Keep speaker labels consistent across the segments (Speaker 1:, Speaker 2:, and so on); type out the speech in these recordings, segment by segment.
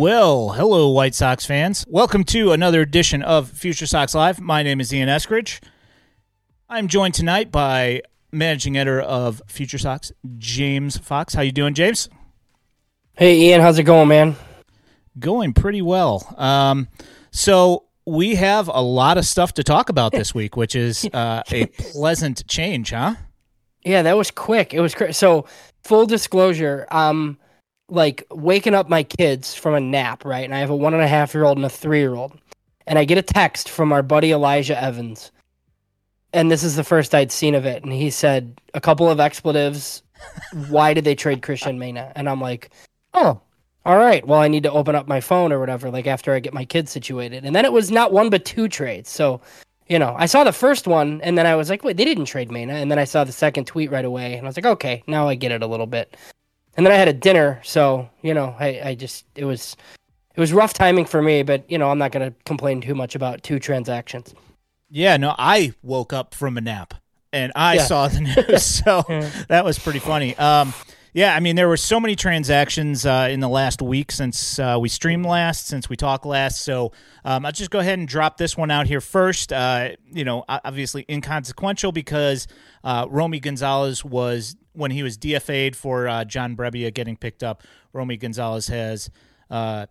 Speaker 1: Well, hello, White Sox fans. Welcome to another edition of Future Sox Live. My name is Ian Eskridge. I'm joined tonight by managing editor of Future Sox, James Fox. How you doing, James?
Speaker 2: Hey, Ian. How's it going, man?
Speaker 1: Going pretty well. Um, so we have a lot of stuff to talk about this week, which is uh, a pleasant change, huh?
Speaker 2: Yeah, that was quick. It was cr- so full disclosure. Um, like waking up my kids from a nap, right? And I have a one and a half year old and a three year old, and I get a text from our buddy Elijah Evans, and this is the first I'd seen of it, and he said a couple of expletives. Why did they trade Cristian Mena? And I'm like, oh, all right. Well, I need to open up my phone or whatever, like after I get my kids situated. And then it was not one but two trades. So, you know, I saw the first one and then I was like, wait, they didn't trade Mena. And then I saw the second tweet right away and I was like, okay, now I get it a little bit. And then I had a dinner, so you know, I, I just it was it was rough timing for me, but you know, I'm not gonna complain too much about two transactions.
Speaker 1: Yeah, no, I woke up from a nap and I yeah. saw the news, so that was pretty funny. Um, yeah, I mean, there were so many transactions uh, in the last week since uh, we streamed last, since we talked last. So um, I'll just go ahead and drop this one out here first. Uh, you know, obviously inconsequential because uh, Romy Gonzalez was when he was DFA'd for uh, John Brebbia getting picked up. Romy Gonzalez has uh,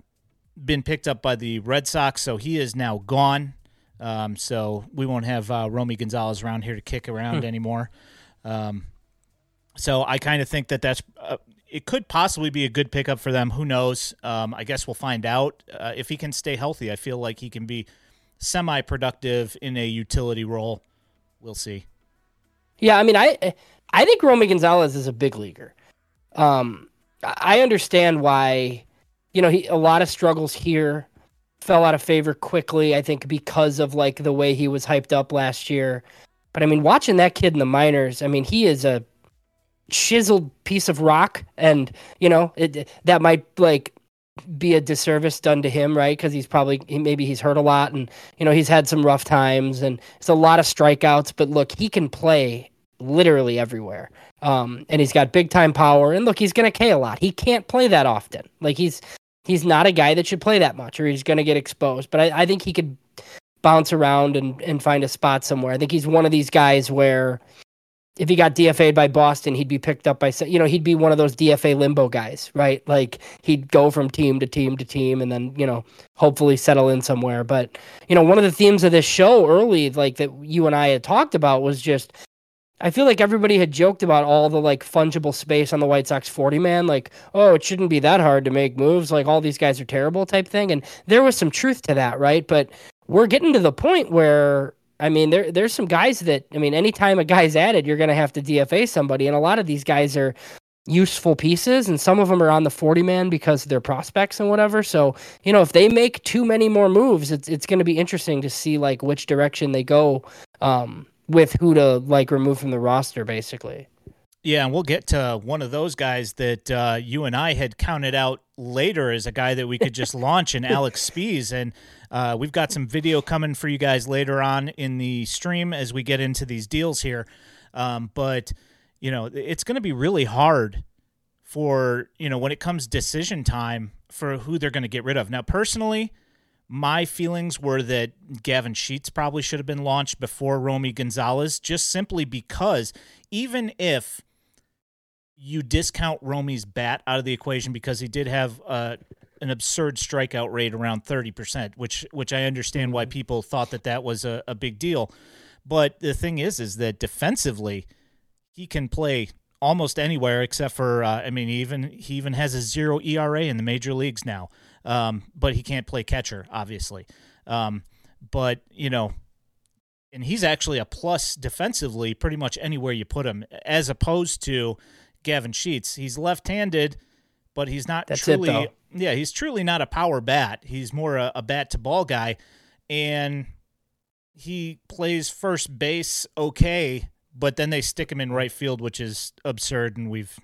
Speaker 1: been picked up by the Red Sox, so he is now gone. Um, so we won't have uh, Romy Gonzalez around here to kick around hmm. anymore. Um, so I kind of think that that's uh, it could possibly be a good pickup for them. Who knows? Um, I guess we'll find out uh, if he can stay healthy. I feel like he can be semi-productive in a utility role. We'll see.
Speaker 2: Yeah, I mean, I I think Romy Gonzalez is a big leaguer. Um, I understand why, you know, he a lot of struggles here, fell out of favor quickly. I think because of like the way he was hyped up last year. But I mean, watching that kid in the minors, I mean, he is a chiseled piece of rock, and you know it, that might like be a disservice done to him, right? Because he's probably maybe he's hurt a lot, and you know he's had some rough times, and it's a lot of strikeouts. But look, he can play literally everywhere, um, and he's got big time power. And look, he's going to K a lot. He can't play that often. Like he's he's not a guy that should play that much, or he's going to get exposed. But I, I think he could bounce around and and find a spot somewhere. I think he's one of these guys where if he got DFA'd by Boston, he'd be picked up by you know he'd be one of those DFA limbo guys, right? Like he'd go from team to team to team, and then you know hopefully settle in somewhere. But you know one of the themes of this show early, like that you and I had talked about, was just I feel like everybody had joked about all the like fungible space on the White Sox 40 man, like, oh, it shouldn't be that hard to make moves, like all these guys are terrible type thing. And there was some truth to that, right? But we're getting to the point where I mean, there there's some guys that I mean, anytime a guy's added, you're going to have to DFA somebody, and a lot of these guys are useful pieces, and some of them are on the 40 man because they're prospects and whatever. So you know, if they make too many more moves, it's it's going to be interesting to see like which direction they go um, with who to like remove from the roster, basically.
Speaker 1: Yeah, and we'll get to one of those guys that uh, you and I had counted out later as a guy that we could just launch in Alex Speas, And uh, we've got some video coming for you guys later on in the stream as we get into these deals here. Um, but, you know, it's going to be really hard for, you know, when it comes decision time for who they're going to get rid of. Now, personally, my feelings were that Gavin Sheets probably should have been launched before Romy Gonzalez, just simply because even if you discount Romy's bat out of the equation because he did have uh, an absurd strikeout rate around 30%, which which I understand why people thought that that was a, a big deal. But the thing is, is that defensively, he can play almost anywhere except for uh, I mean, even he even has a zero ERA in the major leagues now. Um, but he can't play catcher, obviously. Um, but you know, and he's actually a plus defensively pretty much anywhere you put him, as opposed to Gavin Sheets. He's left-handed, but he's not
Speaker 2: That's
Speaker 1: truly.
Speaker 2: It,
Speaker 1: yeah, he's truly not a power bat. He's more a, a bat to ball guy, and he plays first base okay, but then they stick him in right field, which is absurd, and we've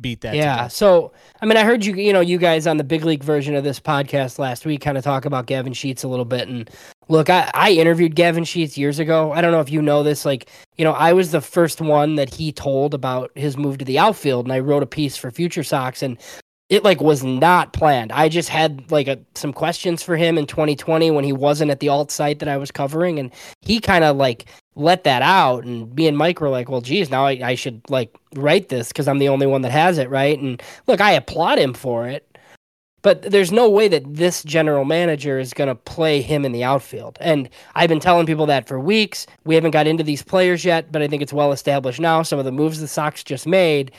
Speaker 1: beat that.
Speaker 2: Yeah. So, I mean, I heard you, you know, you guys on the big league version of this podcast last week kind of talk about Gavin Sheets a little bit. And look, I, I interviewed Gavin Sheets years ago. I don't know if you know this. Like, you know, I was the first one that he told about his move to the outfield, and I wrote a piece for Future Sox. And it like was not planned. I just had like a, some questions for him in 2020 when he wasn't at the alt site that I was covering, and he kind of like let that out. And me and Mike were like, "Well, geez, now I, I should like write this because I'm the only one that has it, right?" And look, I applaud him for it, but there's no way that this general manager is going to play him in the outfield. And I've been telling people that for weeks. We haven't got into these players yet, but I think it's well established now. Some of the moves the Sox just made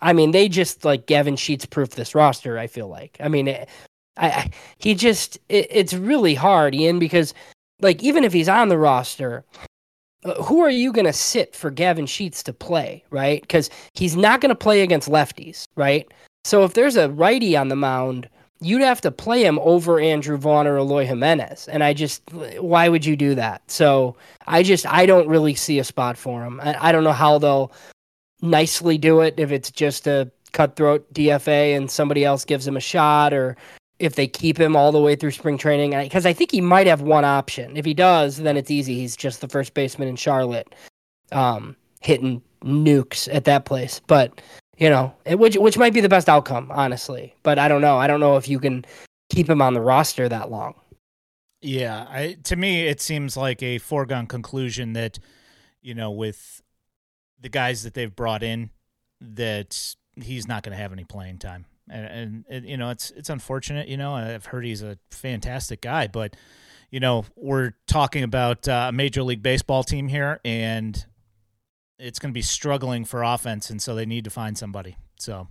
Speaker 2: I mean, they just like Gavin Sheets proof this roster. I feel like. I mean, it, I, I, he just it, it's really hard, Ian, because like even if he's on the roster, uh, who are you going to sit for Gavin Sheets to play, right? Because he's not going to play against lefties, right? So if there's a righty on the mound, you'd have to play him over Andrew Vaughn or Eloy Jimenez. And I just, why would you do that? So I just, I don't really see a spot for him. I, I don't know how they'll nicely do it if it's just a cutthroat DFA and somebody else gives him a shot or if they keep him all the way through spring training because I think he might have one option. If he does, then it's easy. He's just the first baseman in Charlotte, um, hitting nukes at that place. But you know, which which might be the best outcome, honestly. But I don't know. I don't know if you can keep him on the roster that long.
Speaker 1: Yeah, I, to me, it seems like a foregone conclusion that you know with the guys that they've brought in that he's not going to have any playing time. And, and, you know, it's it's unfortunate. You know, I've heard he's a fantastic guy, but you know, we're talking about uh, a major league baseball team here, and it's going to be struggling for offense, and so they need to find somebody. So,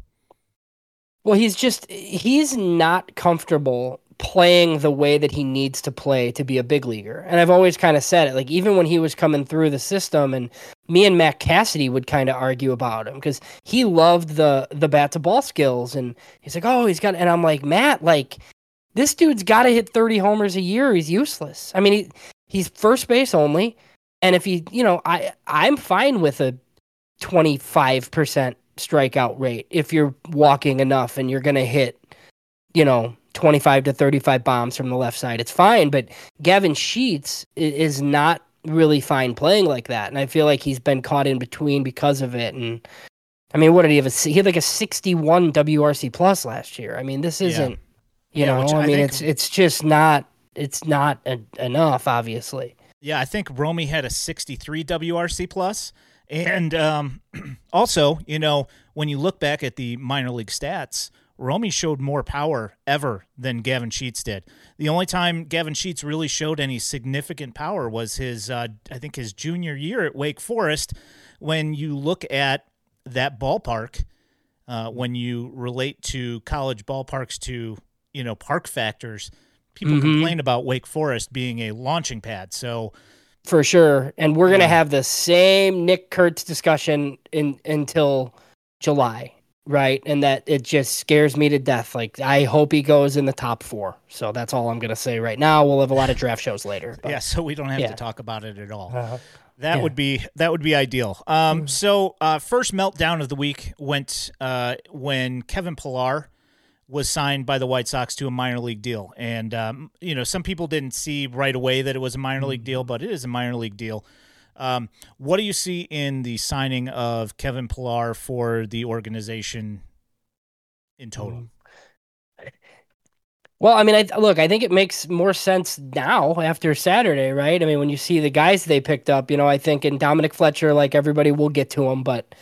Speaker 2: well, he's just he's not comfortable playing the way that he needs to play to be a big leaguer. And I've always kind of said it. Like even when he was coming through the system and me and Matt Cassidy would kind of argue about him because he loved the the bat to ball skills and he's like, "Oh, he's got." And I'm like, "Matt, like this dude's got to hit 30 homers a year. He's useless. I mean, he he's first base only, and if he, you know, I I'm fine with a 25% strikeout rate if you're walking enough and you're going to hit, you know, 25 to 35 bombs from the left side. It's fine, but Gavin Sheets is not really fine playing like that, and I feel like he's been caught in between because of it. And I mean, what did he have? A, he had like a 61 WRC plus last year. I mean, this isn't, yeah. you yeah, know, I, I, mean, think... it's it's just not it's not a, enough, obviously.
Speaker 1: Yeah, I think Romy had a 63 WRC plus, and um, also, you know, when you look back at the minor league stats. Romy showed more power ever than Gavin Sheets did. The only time Gavin Sheets really showed any significant power was his, uh, I think, his junior year at Wake Forest. When you look at that ballpark, uh, when you relate to college ballparks to you know park factors, people mm-hmm. complain about Wake Forest being a launching pad. So
Speaker 2: for sure, and we're gonna have the same Nick Kurtz discussion in until July right? And that it just scares me to death. Like I hope he goes in the top four. So that's all I'm gonna say right now. We'll have a lot of draft shows later.
Speaker 1: But, yeah, so we don't have yeah. to talk about it at all. Uh, that yeah. would be that would be ideal. Um, mm. so uh, first meltdown of the week went uh, when Kevin Pillar was signed by the White Sox to a minor league deal, and um, you know some people didn't see right away that it was a minor league deal, mm. but it is a minor league deal. Um, what do you see in the signing of Kevin Pillar for the organization in total?
Speaker 2: Well, I mean, I look. I think it makes more sense now after Saturday, right? I mean, when you see the guys they picked up, you know, I think in Dominic Fletcher, like everybody will get to him, but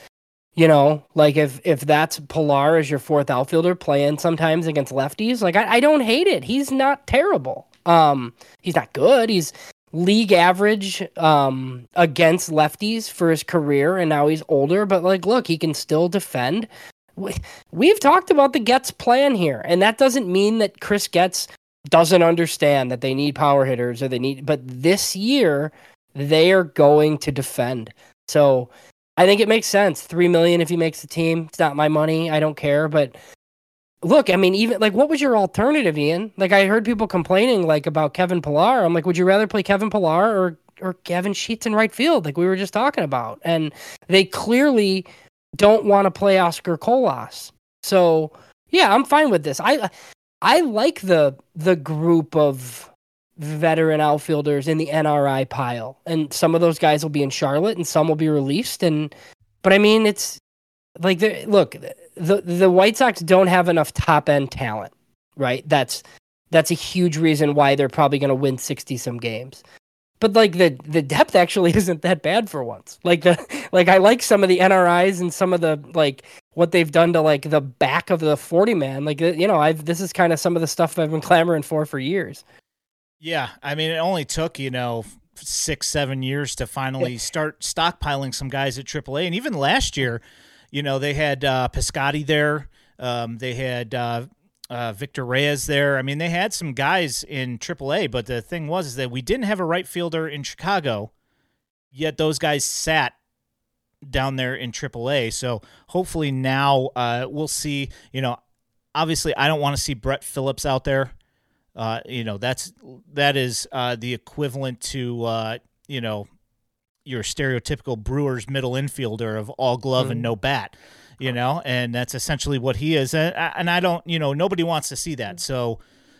Speaker 2: you know, like if if that's Pillar as your fourth outfielder playing sometimes against lefties, like I, I don't hate it. He's not terrible. Um, he's not good. He's league average um, against lefties for his career, and now he's older. But like, look, he can still defend. We've talked about the Getz plan here, and that doesn't mean that Chris Getz doesn't understand that they need power hitters or they need. But this year, they are going to defend. So I think it makes sense. Three million if he makes the team. It's not my money. I don't care, but look, I mean, even like, what was your alternative, Ian? Like, I heard people complaining like about Kevin Pillar. I'm like, would you rather play Kevin Pillar or or Gavin Sheets in right field, like we were just talking about? And they clearly don't want to play Oscar Colas. So yeah, I'm fine with this. I I like the the group of veteran outfielders in the NRI pile, and some of those guys will be in Charlotte, and some will be released. And but I mean, it's like, look, the the White Sox don't have enough top end talent, right? That's that's a huge reason why they're probably going to win 60 some games. But like the the depth actually isn't that bad for once. Like the like I like some of the NRIs and some of the like what they've done to like the back of the 40 man. Like you know, I've this is kind of some of the stuff I've been clamoring for for years.
Speaker 1: Yeah, I mean, it only took you know six, seven years to finally start stockpiling some guys at AAA, and even last year, you know, they had uh, Piscotty there, um, they had uh, uh, Victor Reyes there. I mean, they had some guys in AAA, but the thing was is that we didn't have a right fielder in Chicago, yet those guys sat down there in AAA. So hopefully now uh, we'll see. You know, obviously I don't want to see Brett Phillips out there. Uh, you know, that's that is uh, the equivalent to uh, you know your stereotypical Brewers middle infielder of all glove mm-hmm. and no bat. You know, and that's essentially what he is. And, and I don't, you know, nobody wants to see that. So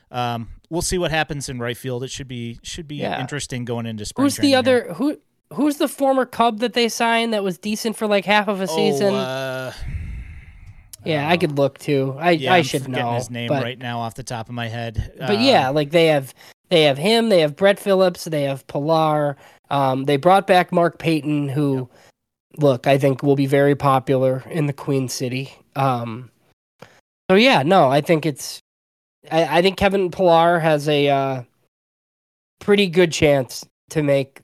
Speaker 1: um, we'll see what happens in right field. It should be should be yeah. interesting going into spring.
Speaker 2: Who's the other here. who? Who's the former Cub that they signed that was decent for like half of a oh, season?
Speaker 1: Uh,
Speaker 2: yeah, I could look too. I
Speaker 1: yeah,
Speaker 2: I
Speaker 1: I'm
Speaker 2: should know
Speaker 1: his name
Speaker 2: but,
Speaker 1: right now off the top of my head.
Speaker 2: But uh, yeah, like they have they have him, they have Brett Phillips, they have Pillar. Um, they brought back Mark Payton, who look I think will be very popular in the Queen City. Um, so yeah, no, I think it's I, I think Kevin Pillar has a uh, pretty good chance to make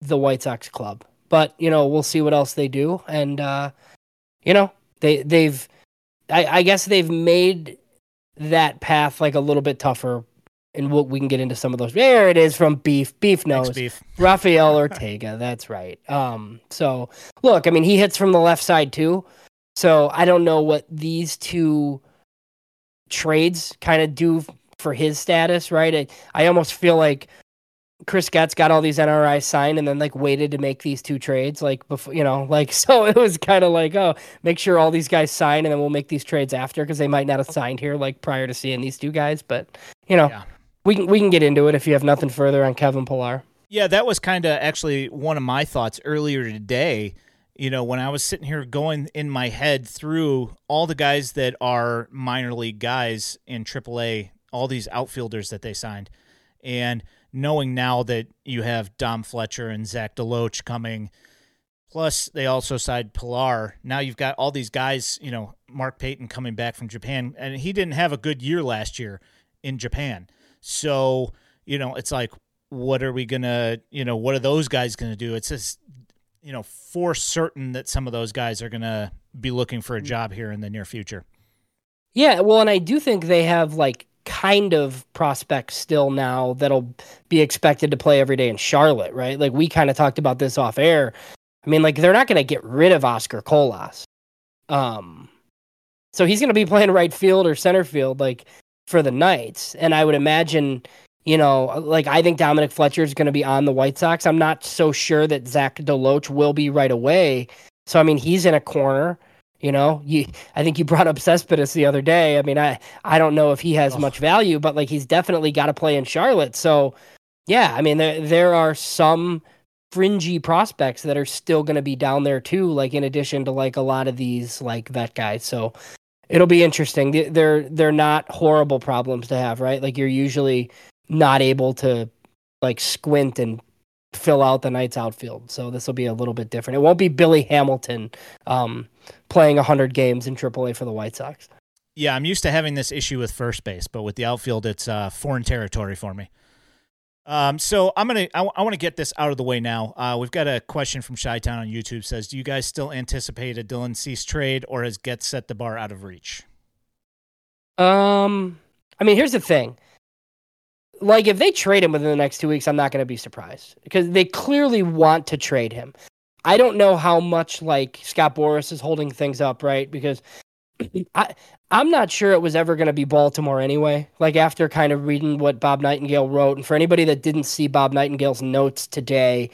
Speaker 2: the White Sox club. But you know, we'll see what else they do, and uh, you know, they they've I, I guess they've made that path like a little bit tougher and we'll, we can get into some of those. There it is from Beef. Beef knows.
Speaker 1: Thanks, beef.
Speaker 2: Rafael Ortega. That's right. Um. So look, I mean, he hits from the left side too. So I don't know what these two trades kind of do for his status. Right. I, I almost feel like Chris Getz got all these NRIs signed and then like waited to make these two trades, like before, you know, like so it was kind of like, oh, make sure all these guys sign and then we'll make these trades after because they might not have signed here like prior to seeing these two guys. But you know, yeah. We can we can get into it if you have nothing further on Kevin Pillar.
Speaker 1: Yeah, that was kind of actually one of my thoughts earlier today. You know, when I was sitting here going in my head through all the guys that are minor league guys in AAA, all these outfielders that they signed, and knowing now that you have Dom Fletcher and Zach DeLoach coming, plus they also signed Pillar. Now you've got all these guys, you know, Mark Payton coming back from Japan, and he didn't have a good year last year in Japan. So, you know, it's like, what are we going to, you know, what are those guys going to do? It's just, you know, for certain that some of those guys are going to be looking for a job here in the near future.
Speaker 2: Yeah, well, and I do think they have like kind of prospects still now that'll be expected to play every day in Charlotte, right? Like we kind of talked about this off air. I mean, like they're not going to get rid of Oscar Colas. Um so he's going to be playing right field or center field like for the Knights and I would imagine you know, like I think Dominic Fletcher is going to be on the White Sox. I'm not so sure that Zach DeLoach will be right away. So I mean, he's in a corner. You know, you I think you brought up Cespedes the other day. I mean, I I don't know if he has oh. much value, but like he's definitely got to play in Charlotte. So, yeah, I mean there there are some fringy prospects that are still going to be down there too like in addition to like a lot of these like vet guys. So, it'll be interesting. They're they're not horrible problems to have, right? Like you're usually not able to like squint and fill out the Knights outfield. So this will be a little bit different. It won't be Billy Hamilton um, playing 100 games in AAA for the White Sox.
Speaker 1: Yeah, I'm used to having this issue with first base, but with the outfield, it's uh, foreign territory for me. Um, so I'm gonna I, w- I want to get this out of the way now. Uh, we've got a question from Chi Town on YouTube. Says, do you guys still anticipate a Dylan Cease trade, or has Getz set the bar out of reach?
Speaker 2: Um, I mean, here's the thing like if they trade him within the next two weeks, I'm not going to be surprised because they clearly want to trade him. I don't know how much like Scott Boras is holding things up, right? Because I I'm not sure it was ever going to be Baltimore anyway. Like after kind of reading what Bob Nightingale wrote, and for anybody that didn't see Bob Nightingale's notes today,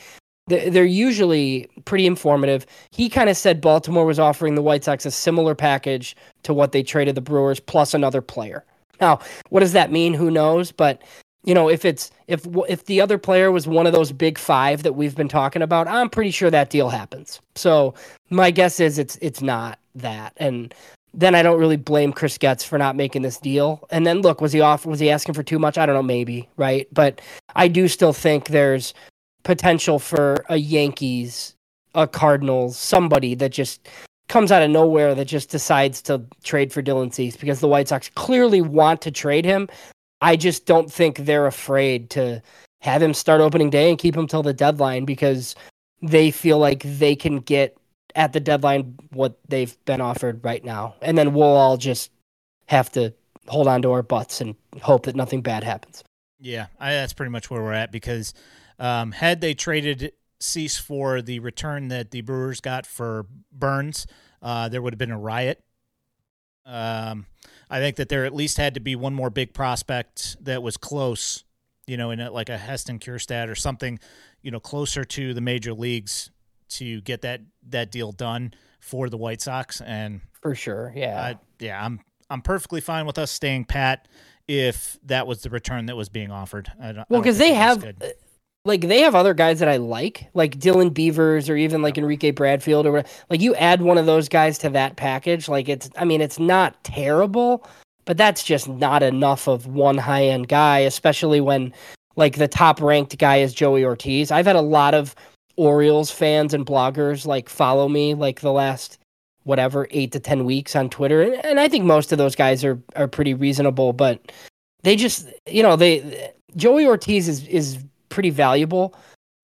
Speaker 2: they're usually pretty informative. He kind of said Baltimore was offering the White Sox a similar package to what they traded the Brewers plus another player. Now, what does that mean? Who knows? But you know, if it's if if the other player was one of those big five that we've been talking about, I'm pretty sure that deal happens. So my guess is it's it's not that. And then I don't really blame Chris Getz for not making this deal. And then look, was he off? Was he asking for too much? I don't know, maybe right, but I do still think there's potential for a Yankees, a Cardinals, somebody that just comes out of nowhere that just decides to trade for Dylan Cease because the White Sox clearly want to trade him. I just don't think they're afraid to have him start opening day and keep him till the deadline because they feel like they can get at the deadline what they've been offered right now. And then we'll all just have to hold on to our butts and hope that nothing bad happens.
Speaker 1: Yeah, I, that's pretty much where we're at because um, had they traded Cease for the return that the Brewers got for Burnes, uh, there would have been a riot. Um, I think that there at least had to be one more big prospect that was close, you know, in a, like a Heston Kjerstad or something, you know, closer to the major leagues to get that that deal done for the White Sox. And
Speaker 2: for sure, yeah,
Speaker 1: I, yeah, I'm I'm perfectly fine with us staying pat if that was the return that was being offered.
Speaker 2: well, because they have uh, like they have other guys that I like, like Dylan Beavers or even like Enrique Bradfield or whatever. Like you add one of those guys to that package, like it's I mean it's not terrible, but that's just not enough of one high end guy, especially when like the top ranked guy is Joey Ortiz. I've had a lot of Orioles fans and bloggers like follow me like the last whatever eight to ten weeks on Twitter, and, and I think most of those guys are are pretty reasonable, but they just you know they Joey Ortiz is is pretty valuable.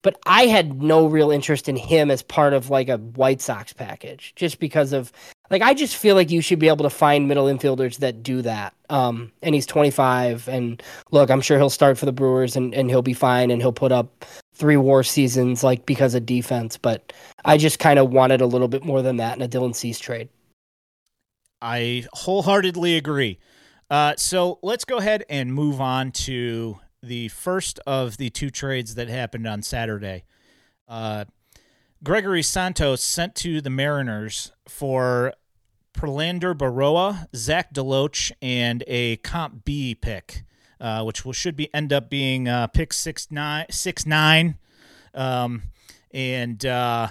Speaker 2: But I had no real interest in him as part of like a White Sox package, just because of like I just feel like you should be able to find middle infielders that do that. Um, and he's 25, and look, I'm sure he'll start for the Brewers, and and he'll be fine, and he'll put up three WAR seasons like because of defense. But I just kind of wanted a little bit more than that in a Dylan Cease trade.
Speaker 1: I wholeheartedly agree. Uh, so let's go ahead and move on to the first of the two trades that happened on Saturday. Uh, Gregory Santos sent to the Mariners for Prelander Berroa, Zach DeLoach, and a Comp B pick, uh, which will, should be end up being uh, pick six nine six nine, um, and uh,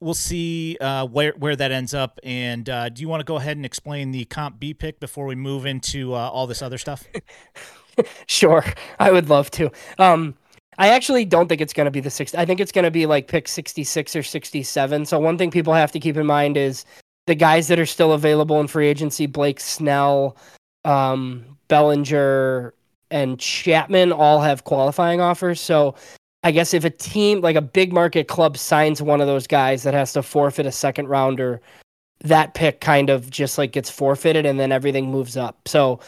Speaker 1: we'll see uh, where where that ends up. And uh, do you want to go ahead and explain the Comp B pick before we move into uh, all this other stuff?
Speaker 2: sure, I would love to. Um, I actually don't think it's going to be the six. I think it's going to be like pick 66 or 67. So one thing people have to keep in mind is the guys that are still available in free agency: Blake Snell, um, Bellinger, and Chapman all have qualifying offers. So I guess if a team like a big market club signs one of those guys that has to forfeit a second rounder, that pick kind of just like gets forfeited and then everything moves up. So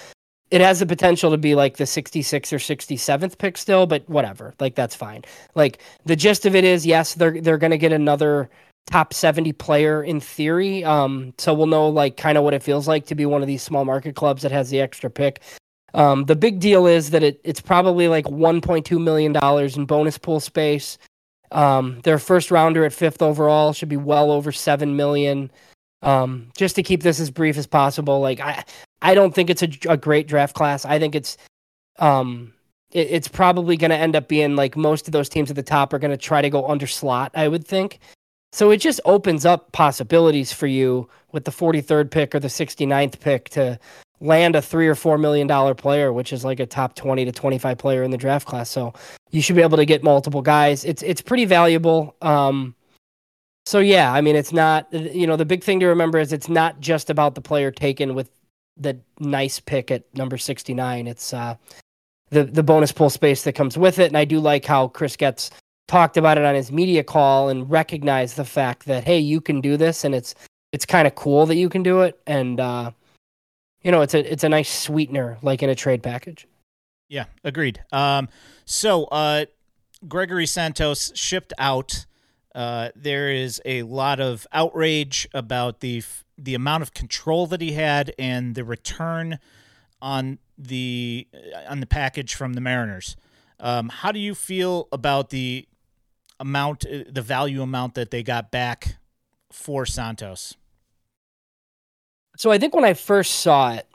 Speaker 2: it has the potential to be like the 66th or 67th pick still, but whatever. Like that's fine. Like the gist of it is, yes, they're they're gonna get another top 70 player in theory. Um, so we'll know like kind of what it feels like to be one of these small market clubs that has the extra pick. Um, the big deal is that it, it's probably like 1.2 million dollars in bonus pool space. Um, their first rounder at fifth overall should be well over seven million. Um, just to keep this as brief as possible, like I, I don't think it's a, a great draft class. I think it's um it, it's probably going to end up being like most of those teams at the top are going to try to go under slot, I would think. So it just opens up possibilities for you with the 43rd pick or the 69th pick to land a 3 or 4 million dollar player, which is like a top 20 to 25 player in the draft class. So you should be able to get multiple guys. It's it's pretty valuable. Um so yeah, I mean it's not you know the big thing to remember is it's not just about the player taken with the nice pick at number 69. It's uh, the the bonus pull space that comes with it, and I do like how Chris Getz talked about it on his media call and recognized the fact that hey, you can do this, and it's it's kind of cool that you can do it, and uh, you know, it's a it's a nice sweetener like in a trade package.
Speaker 1: Yeah, agreed. Um, so uh, Gregory Santos shipped out. Uh, there is a lot of outrage about the the amount of control that he had and the return on the uh, on the package from the Mariners. Um, how do you feel about the amount, uh, the value amount that they got back for Santos?
Speaker 2: So I think when I first saw it,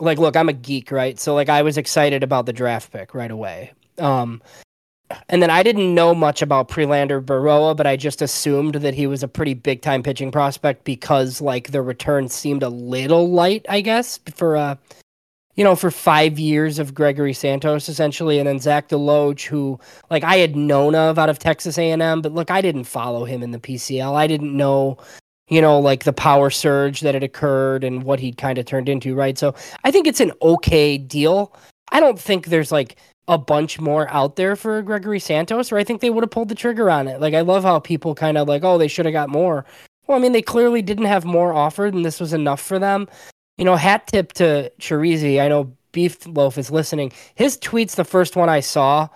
Speaker 2: like, look, I'm a geek, right? So like, I was excited about the draft pick right away. Um, and then I didn't know much about Prelander Berroa, but I just assumed that he was a pretty big time pitching prospect because like the return seemed a little light, I guess, for uh you know, for five years of Gregory Santos essentially, and then Zach DeLoach, who like I had known of out of Texas A&M, but look, I didn't follow him in the PCL. I didn't know, you know, like the power surge that had occurred and what he'd kind of turned into, right? So I think it's an okay deal. I don't think there's like a bunch more out there for Gregory Santos, or I think they would have pulled the trigger on it. Like I love how people kind of like, oh, they should have got more. Well, I mean, they clearly didn't have more offered, and this was enough for them. You know, hat tip to Chirizi. I know Beef Loaf is listening. His tweet's the first one I saw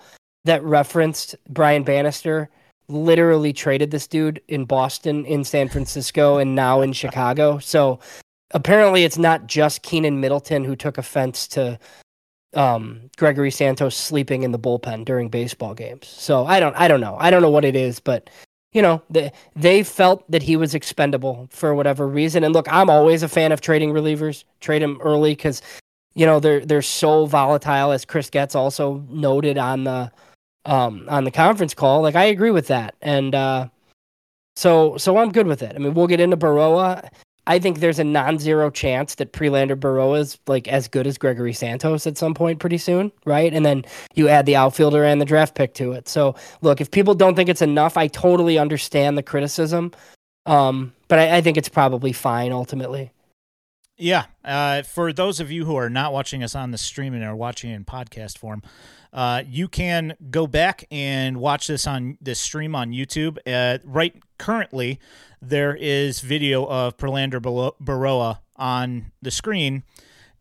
Speaker 2: that referenced Brian Bannister. Literally traded this dude in Boston, in San Francisco, and now in Chicago. So apparently, it's not just Keynan Middleton who took offense to um, Gregory Santos sleeping in the bullpen during baseball games. So I don't, I don't know, I don't know what it is, but you know, they, they felt that he was expendable for whatever reason. And look, I'm always a fan of trading relievers. Trade them early because, you know, they're they're so volatile, as Chris Getz also noted on the um, on the conference call. Like I agree with that, and uh, so so I'm good with it. I mean, we'll get into Berroa. I think there's a non-zero chance that Prelander Berroa is like as good as Gregory Santos at some point pretty soon, right? And then you add the outfielder and the draft pick to it. So look, if people don't think it's enough, I totally understand the criticism, um, but I, I think it's probably fine ultimately.
Speaker 1: Yeah. Uh, for those of you who are not watching us on the stream and are watching in podcast form, uh, you can go back and watch this on this stream on YouTube. Uh, right currently, there is video of Prelander Berroa on the screen,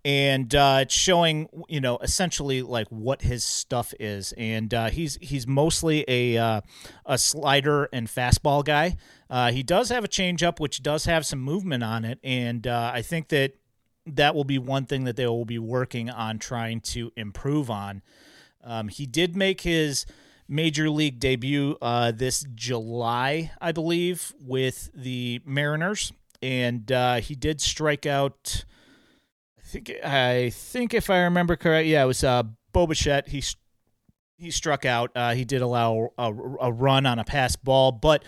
Speaker 1: and uh, it's showing you know essentially like what his stuff is, and uh, he's he's mostly a uh, a slider and fastball guy. Uh, he does have a changeup, which does have some movement on it, and uh, I think that that will be one thing that they will be working on trying to improve on. Um, he did make his major league debut uh, this July, I believe, with the Mariners, and he did strike out. Think I think if I remember correct, yeah, it was uh, Bo Bichette. He he struck out. Uh, he did allow a, a, run on a pass ball, but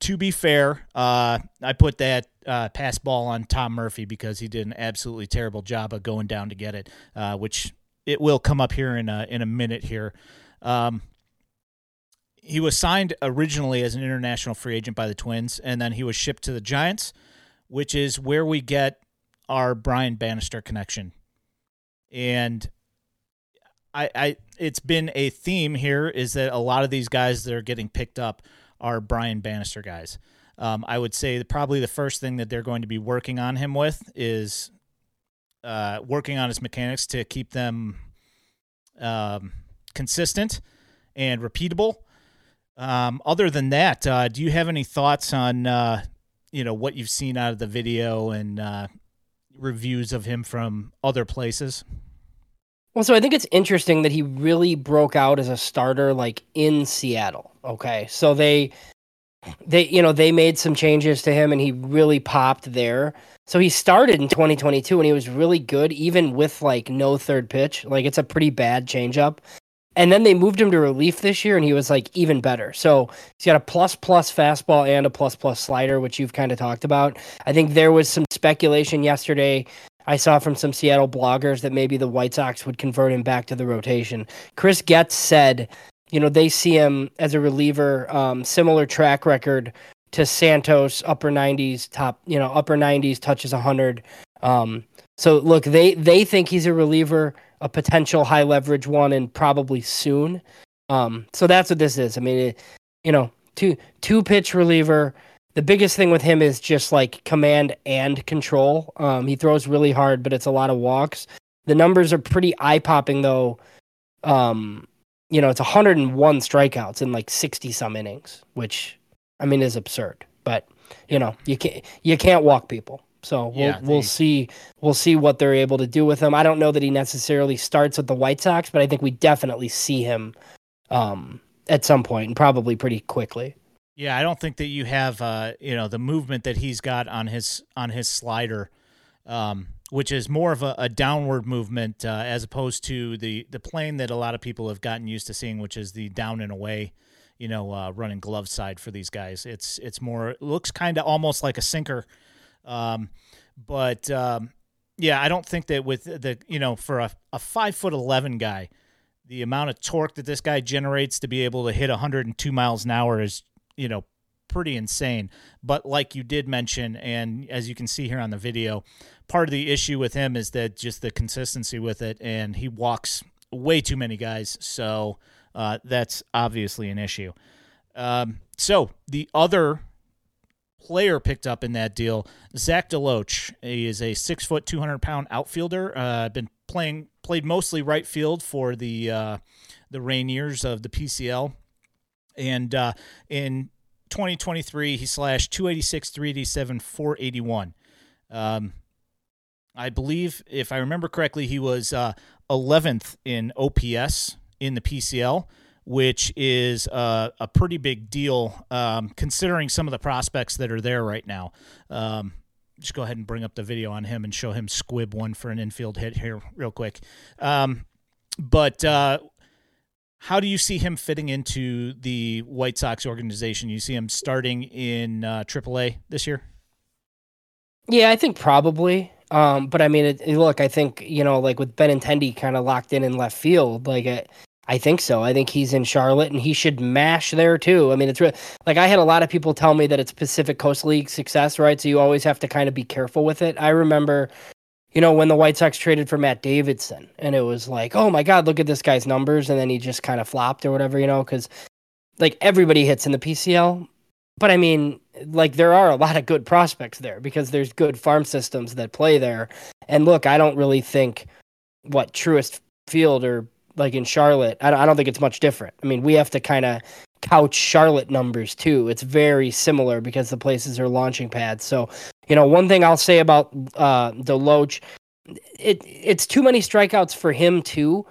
Speaker 1: to be fair, uh, I put that uh, pass ball on Tom Murphy because he did an absolutely terrible job of going down to get it, uh, which it will come up here in a, in a minute here. Um, he was signed originally as an international free agent by the Twins, and then he was shipped to the Giants, which is where we get our Brian Bannister connection. And I, I, it's been a theme here is that a lot of these guys that are getting picked up are Brian Bannister guys. Um, I would say probably the first thing that they're going to be working on him with is uh, working on his mechanics to keep them um, consistent and repeatable um, other than that, uh, do you have any thoughts on uh, you know what you've seen out of the video and uh, reviews of him from other places?
Speaker 2: Well, so I think it's interesting that he really broke out as a starter like in Seattle. Okay, so they they you know they made some changes to him and he really popped there. So he started in 2022 and he was really good even with like no third pitch. Like it's a pretty bad changeup. And then they moved him to relief this year, and he was like even better. So he's got a plus plus fastball and a plus plus slider, which you've kind of talked about. I think there was some speculation yesterday. I saw from some Seattle bloggers that maybe the White Sox would convert him back to the rotation. Chris Getz said, you know, they see him as a reliever, um, similar track record to Santos, upper 90s, top, you know, upper 90s, touches 100. Um, so look, they they think he's a reliever a potential high leverage one and probably soon. Um, so that's what this is. I mean, it, you know, two two pitch reliever. The biggest thing with him is just like command and control. Um, he throws really hard, but it's a lot of walks. The numbers are pretty eye popping though. Um, you know, it's 101 strikeouts in like 60 some innings, which I mean is absurd. But you know, you can't you can't walk people. So we'll yeah, we'll see we'll see what they're able to do with him. I don't know that he necessarily starts with the White Sox, but I think we definitely see him um, at some point and probably pretty quickly.
Speaker 1: Yeah, I don't think that you have uh, you know the movement that he's got on his on his slider. Um, which is more of a, a downward movement uh, as opposed to the the plane that a lot of people have gotten used to seeing, which is the down and away. You know, uh, running glove side for these guys. It's it's more it looks kind of almost like a sinker, um, but um, yeah, I don't think that with the you know for a, a five foot eleven guy, the amount of torque that this guy generates to be able to hit 102 miles an hour is you know pretty insane. But like you did mention, and as you can see here on the video, part of the issue with him is that just the consistency with it, and he walks way too many guys. So uh, that's obviously an issue. Um, so the other player picked up in that deal, Zach DeLoach. He is a six foot, two hundred pound outfielder. Uh, been playing played mostly right field for the uh, the Rainiers of the PCL, and uh, in 2023 he slashed 286, 387, 481. Um, I believe, if I remember correctly, he was uh, 11th in OPS in the PCL which is a, a pretty big deal um, considering some of the prospects that are there right now. Um, just go ahead and bring up the video on him and show him squib one for an infield hit here, real quick. Um, but uh, how do you see him fitting into the White Sox organization? You see him starting in uh, AAA this year?
Speaker 2: Yeah, I think probably. Um, but I mean, it, look, I think you know, like with Ben Benintendi kind of locked in in left field, like it, I think so. I think he's in Charlotte and he should mash there too. I mean, it's re- like I had a lot of people tell me that it's Pacific Coast League success, right? So you always have to kind of be careful with it. I remember, you know, when the White Sox traded for Matt Davidson and it was like, oh my God, look at this guy's numbers. And then he just kind of flopped or whatever, you know, because like everybody hits in the PCL. But I mean, like there are a lot of good prospects there because there's good farm systems that play there. And look, I don't really think what Truist Field or like in Charlotte, I don't, think it's much different. I mean, we have to kind of couch Charlotte numbers too. It's very similar because the places are launching pads. So, you know, one thing I'll say about uh, DeLoach, it it's too many strikeouts for him too.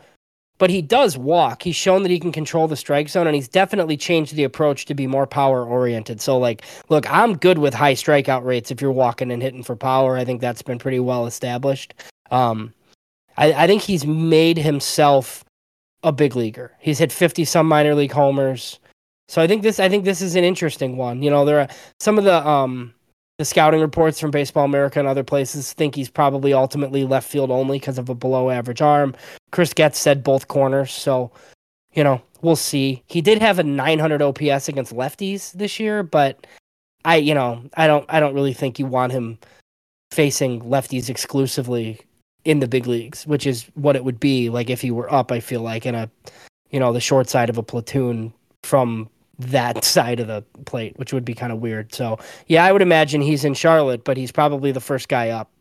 Speaker 2: But he does walk. He's shown that he can control the strike zone, and he's definitely changed the approach to be more power oriented. So, like, look, I'm good with high strikeout rates if you're walking and hitting for power. I think that's been pretty well established. Um, I, I think he's made himself a big leaguer. He's hit 50 some minor league homers. So I think this I think this is an interesting one. You know, there are some of the um the scouting reports from Baseball America and other places think he's probably ultimately left field only because of a below average arm. Chris Getz said both corners, so you know, we'll see. He did have a 900 OPS against lefties this year, but I, you know, I don't I don't really think you want him facing lefties exclusively in the big leagues, which is what it would be like if he were up. I feel like in a, you know, the short side of a platoon from that side of the plate, which would be kind of weird. So yeah, I would imagine he's in Charlotte, but he's probably the first guy up.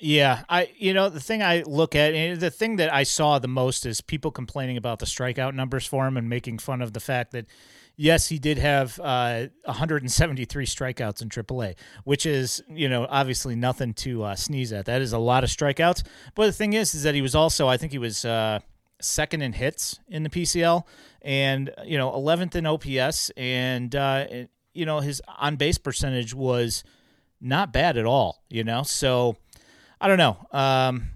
Speaker 1: Yeah, I you know the thing I look at the thing that I saw the most is people complaining about the strikeout numbers for him and making fun of the fact that yes, he did have uh, 173 strikeouts in AAA, which is you know obviously nothing to uh, sneeze at. That is a lot of strikeouts. But the thing is, is that he was also I think he was uh, second in hits in the PCL, and you know 11th in OPS, and uh, you know his on base percentage was not bad at all. You know, so I don't know. Um,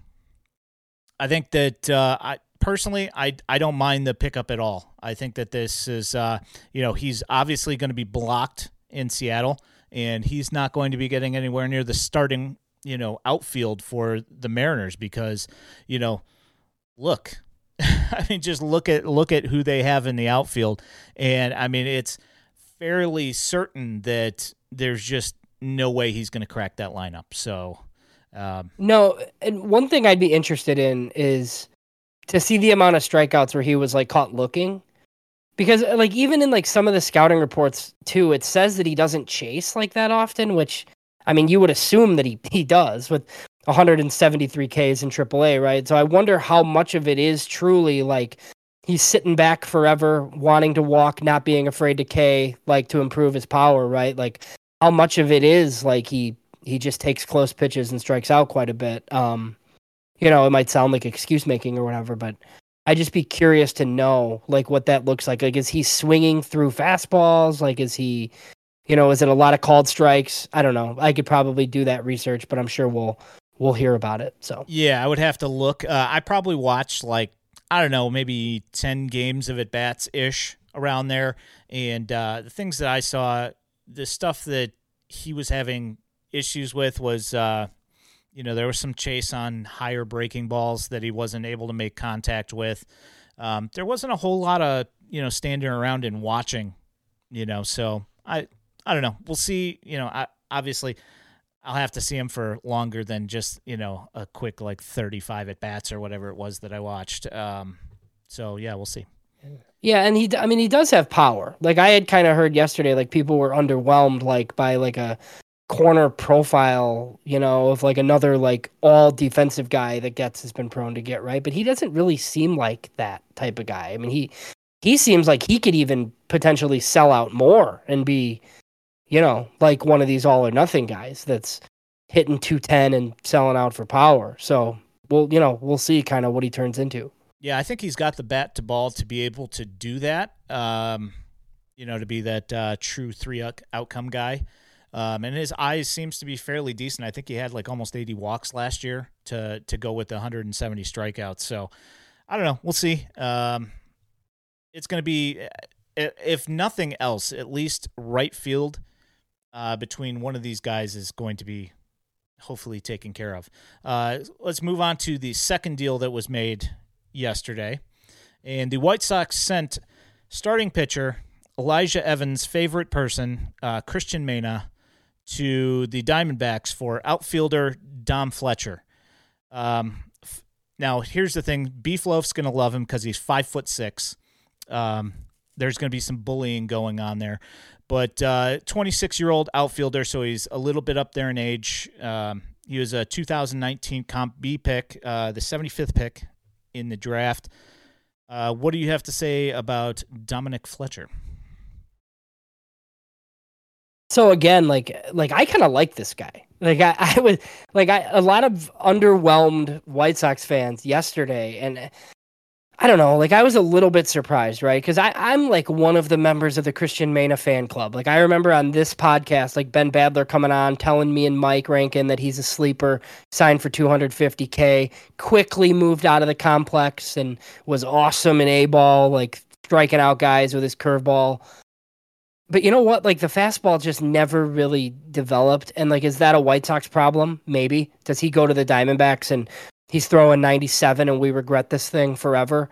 Speaker 1: I think that uh, I personally, I I don't mind the pickup at all. I think that this is, uh, you know, he's obviously going to be blocked in Seattle, and he's not going to be getting anywhere near the starting, you know, outfield for the Mariners because, you know, look, I mean, just look at look at who they have in the outfield, and I mean, it's fairly certain that there's just no way he's going to crack that lineup. So. Um,
Speaker 2: no, and one thing I'd be interested in is to see the amount of strikeouts where he was like caught looking. Because like even in like some of the scouting reports too it says that he doesn't chase like that often which i mean you would assume that he, he does with 173 ks in aaa right? So i wonder how much of it is truly like he's sitting back forever wanting to walk not being afraid to k like to improve his power right? Like how much of it is like he he just takes close pitches and strikes out quite a bit. Um you know, it might sound like excuse making or whatever, but I'd just be curious to know like what that looks like. Like, is he swinging through fastballs? Like, is he, you know, is it a lot of called strikes? I don't know. I could probably do that research, but I'm sure we'll we'll hear about it. So
Speaker 1: yeah, I would have to look. Uh, I probably watched like I don't know, maybe ten games of at bats ish around there, and uh, the things that I saw, the stuff that he was having issues with was. Uh, you know, there was some chase on higher breaking balls that he wasn't able to make contact with. Um, there wasn't a whole lot of you know standing around and watching, you know. So I I don't know. We'll see. You know, I, obviously I'll have to see him for longer than just you know a quick like 35 at bats or whatever it was that I watched. Um, so yeah, we'll see.
Speaker 2: Yeah, and he I mean he does have power. Like I had kind of heard yesterday like people were underwhelmed like by like a corner profile, you know, of like another like all defensive guy that Getz has been prone to get, right? But he doesn't really seem like that type of guy. I mean, he he seems like he could even potentially sell out more and be, you know, like one of these all or nothing guys that's hitting 210 and selling out for power. So, we'll, you know, we'll see kind of what he turns into.
Speaker 1: Yeah, I think he's got the bat to ball to be able to do that. Um, you know, to be that uh, true three outcome guy. Um, and his eyes seems to be fairly decent. I think he had like almost 80 walks last year to to go with the 170 strikeouts. So I don't know. We'll see. Um, it's going to be, if nothing else, at least right field uh, between one of these guys is going to be hopefully taken care of. Uh, let's move on to the second deal that was made yesterday, and the White Sox sent starting pitcher Elijah Evans' favorite person, uh, Cristian Mena to the Diamondbacks for outfielder Dom Fletcher. Um, f- now, here's the thing: Beefloaf's going to love him because he's five foot six. Um, there's going to be some bullying going on there, but 26 uh, year old outfielder, so he's a little bit up there in age. Um, he was a 2019 Comp B pick, uh, the 75th pick in the draft. Uh, what do you have to say about Dominic Fletcher?
Speaker 2: So again, like like I kind of like this guy. Like I, I was like I a lot of underwhelmed White Sox fans yesterday, and I don't know. Like I was a little bit surprised, right? Because I I'm like one of the members of the Cristian Mena fan club. Like I remember on this podcast, like Ben Badler coming on telling me and Mike Rankin that he's a sleeper, signed for 250k, quickly moved out of the complex and was awesome in A ball, like striking out guys with his curveball but you know what? Like the fastball just never really developed. And like, is that a White Sox problem? Maybe. Does he go to the Diamondbacks and he's throwing 97 and we regret this thing forever?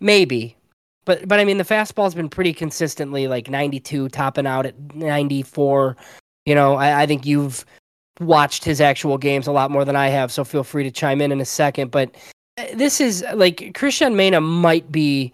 Speaker 2: Maybe. But but I mean the fastball's been pretty consistently like 92, topping out at 94. You know, I, I think you've watched his actual games a lot more than I have, so feel free to chime in in a second. But uh, this is like Cristian Mena might be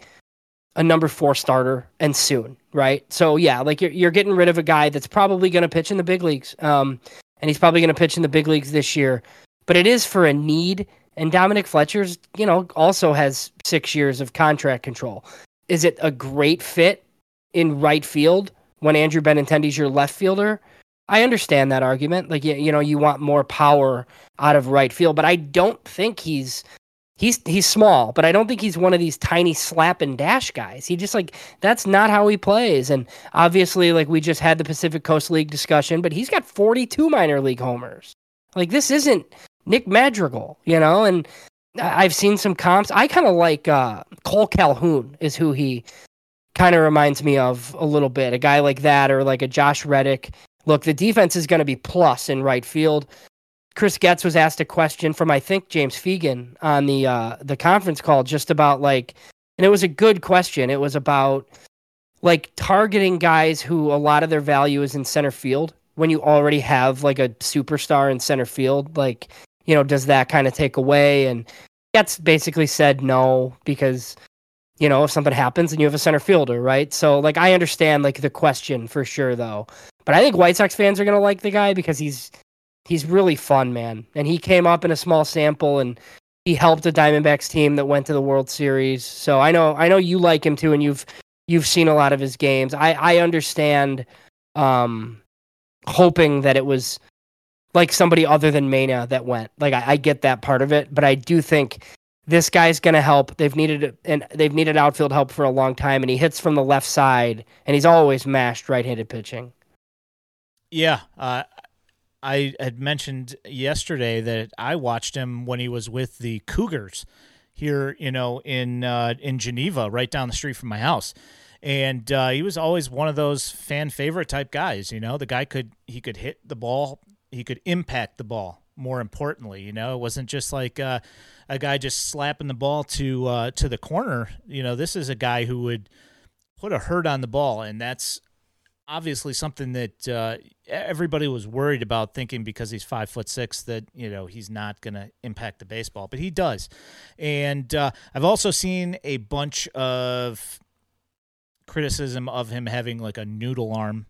Speaker 2: a number four starter and soon, right? So yeah, like you're you're getting rid of a guy that's probably going to pitch in the big leagues, um, and he's probably going to pitch in the big leagues this year. But it is for a need, and Dominic Fletcher's, you know, also has six years of contract control. Is it a great fit in right field when Andrew Benintendi's your left fielder? I understand that argument. Like you, you know, you want more power out of right field, but I don't think he's he's he's small, but I don't think he's one of these tiny slap and dash guys. He just like that's not how he plays. And obviously, like we just had the Pacific Coast League discussion, but he's got 42 minor league homers. Like this isn't Nick Madrigal, you know. And I've seen some comps. I kind of like uh, Kole Calhoun is who he kind of reminds me of a little bit. A guy like that, or like a Josh Reddick. Look, the defense is going to be plus in right field. Chris Getz was asked a question from I think James Fegan on the uh, the conference call just about like, and it was a good question. It was about like targeting guys who a lot of their value is in center field when you already have like a superstar in center field. Like, you know, does that kind of take away? And Getz basically said no because you know if something happens and you have a center fielder, right? So like I understand like the question for sure though, but I think White Sox fans are gonna like the guy because he's he's really fun, man. And he came up in a small sample and he helped a Diamondbacks team that went to the World Series. So I know I know you like him too, and you've you've seen a lot of his games. I I understand um, hoping that it was like somebody other than Mena that went. Like I, I get that part of it, but I do think this guy's going to help. They've needed and they've needed outfield help for a long time, and he hits from the left side, and he's always mashed right-handed pitching.
Speaker 1: Yeah, uh, I had mentioned yesterday that I watched him when he was with the Cougars here, you know, in uh, in Geneva, right down the street from my house. And uh, he was always one of those fan favorite type guys. You know, the guy could he could hit the ball, he could impact the ball. More importantly, you know, it wasn't just like uh, a guy just slapping the ball to uh, to the corner. You know, this is a guy who would put a hurt on the ball, and that's obviously something that uh, everybody was worried about, thinking because he's five foot six that you know he's not going to impact the baseball, but he does. And uh, I've also seen a bunch of criticism of him having like a noodle arm,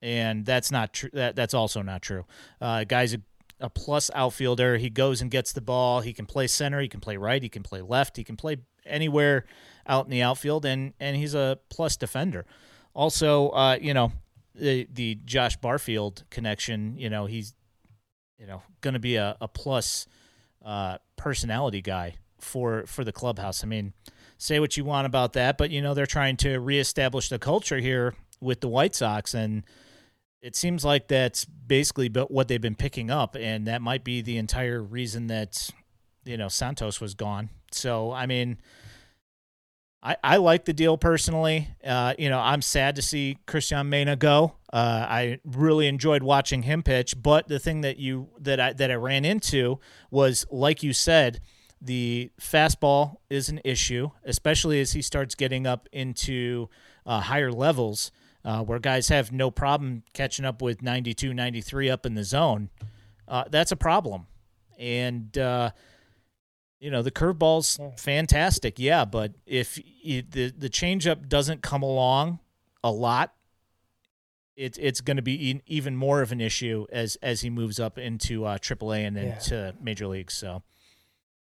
Speaker 1: and that's not true. That that's also not true. Uh, guy's a, a plus outfielder. He goes and gets the ball. He can play center. He can play right. He can play left. He can play anywhere out in the outfield, and and he's a plus defender. Also, uh, you know, the the Josh Barfield connection. You know, he's you know going to be a, a plus uh, personality guy for for the clubhouse. I mean, say what you want about that, but you know they're trying to reestablish the culture here with the White Sox, and it seems like that's basically what they've been picking up, and that might be the entire reason that you know Santos was gone. So I mean, I, I like the deal personally. Uh, you know, I'm sad to see Cristian Mena go. Uh, I really enjoyed watching him pitch, but the thing that you that I that I ran into was, like you said, the fastball is an issue, especially as he starts getting up into uh, higher levels, uh, where guys have no problem catching up with 92, 93 up in the zone. Uh, that's a problem, and uh, you know, the curveball's fantastic, yeah, but if the the changeup doesn't come along a lot, it, it's going to be even more of an issue as as he moves up into uh, AAA and then yeah. major leagues. So,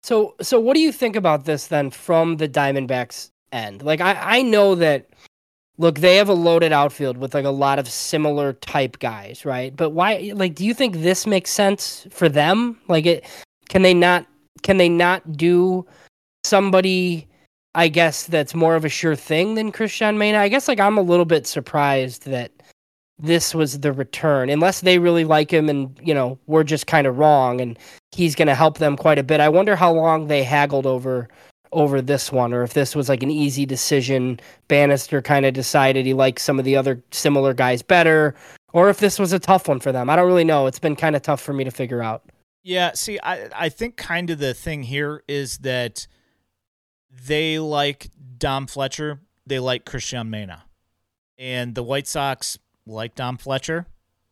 Speaker 2: so so what do you think about this then from the Diamondbacks end? Like, I I know that look they have a loaded outfield with like a lot of similar type guys, right? But why? Like, do you think this makes sense for them? Like, it can they not can they not do somebody I guess that's more of a sure thing than Cristian Mena? I guess like I'm a little bit surprised that this was the return unless they really like him and you know we're just kind of wrong and he's going to help them quite a bit. I wonder how long they haggled over over this one or if this was like an easy decision bannister kind of decided he liked some of the other similar guys better or if this was a tough one for them. I don't really know. It's been kind of tough for me to figure out
Speaker 1: yeah, see, I I think kind of the thing here is that they like Dom Fletcher, they like Cristian Mena, and the White Sox like Dom Fletcher,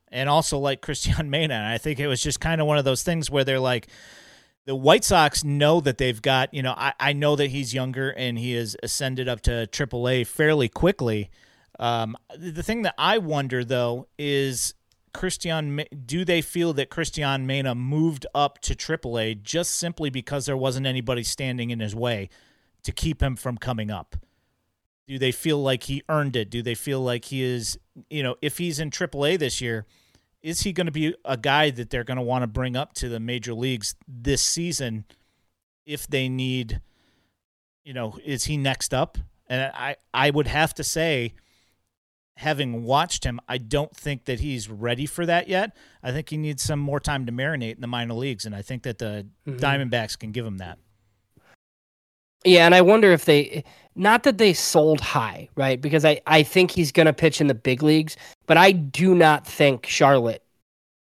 Speaker 1: and also like Cristian Mena. And I think it was just kind of one of those things where they're like, the White Sox know that they've got, you know, I, I know that he's younger and he has ascended up to AAA fairly quickly. Um, the thing that I wonder though is Cristian, do they feel that Cristian Mena moved up to AAA just simply because there wasn't anybody standing in his way to keep him from coming up? Do they feel like he earned it? Do they feel like he is, you know, if he's in AAA this year, is he going to be a guy that they're going to want to bring up to the major leagues this season if they need, you know, is he next up? And I, I would have to say, having watched him, I don't think that he's ready for that yet. I think he needs some more time to marinate in the minor leagues, and I think that the mm-hmm. Diamondbacks can give him that.
Speaker 2: Yeah, and I wonder if they not that they sold high, right? Because I, I think he's gonna pitch in the big leagues, but I do not think Charlotte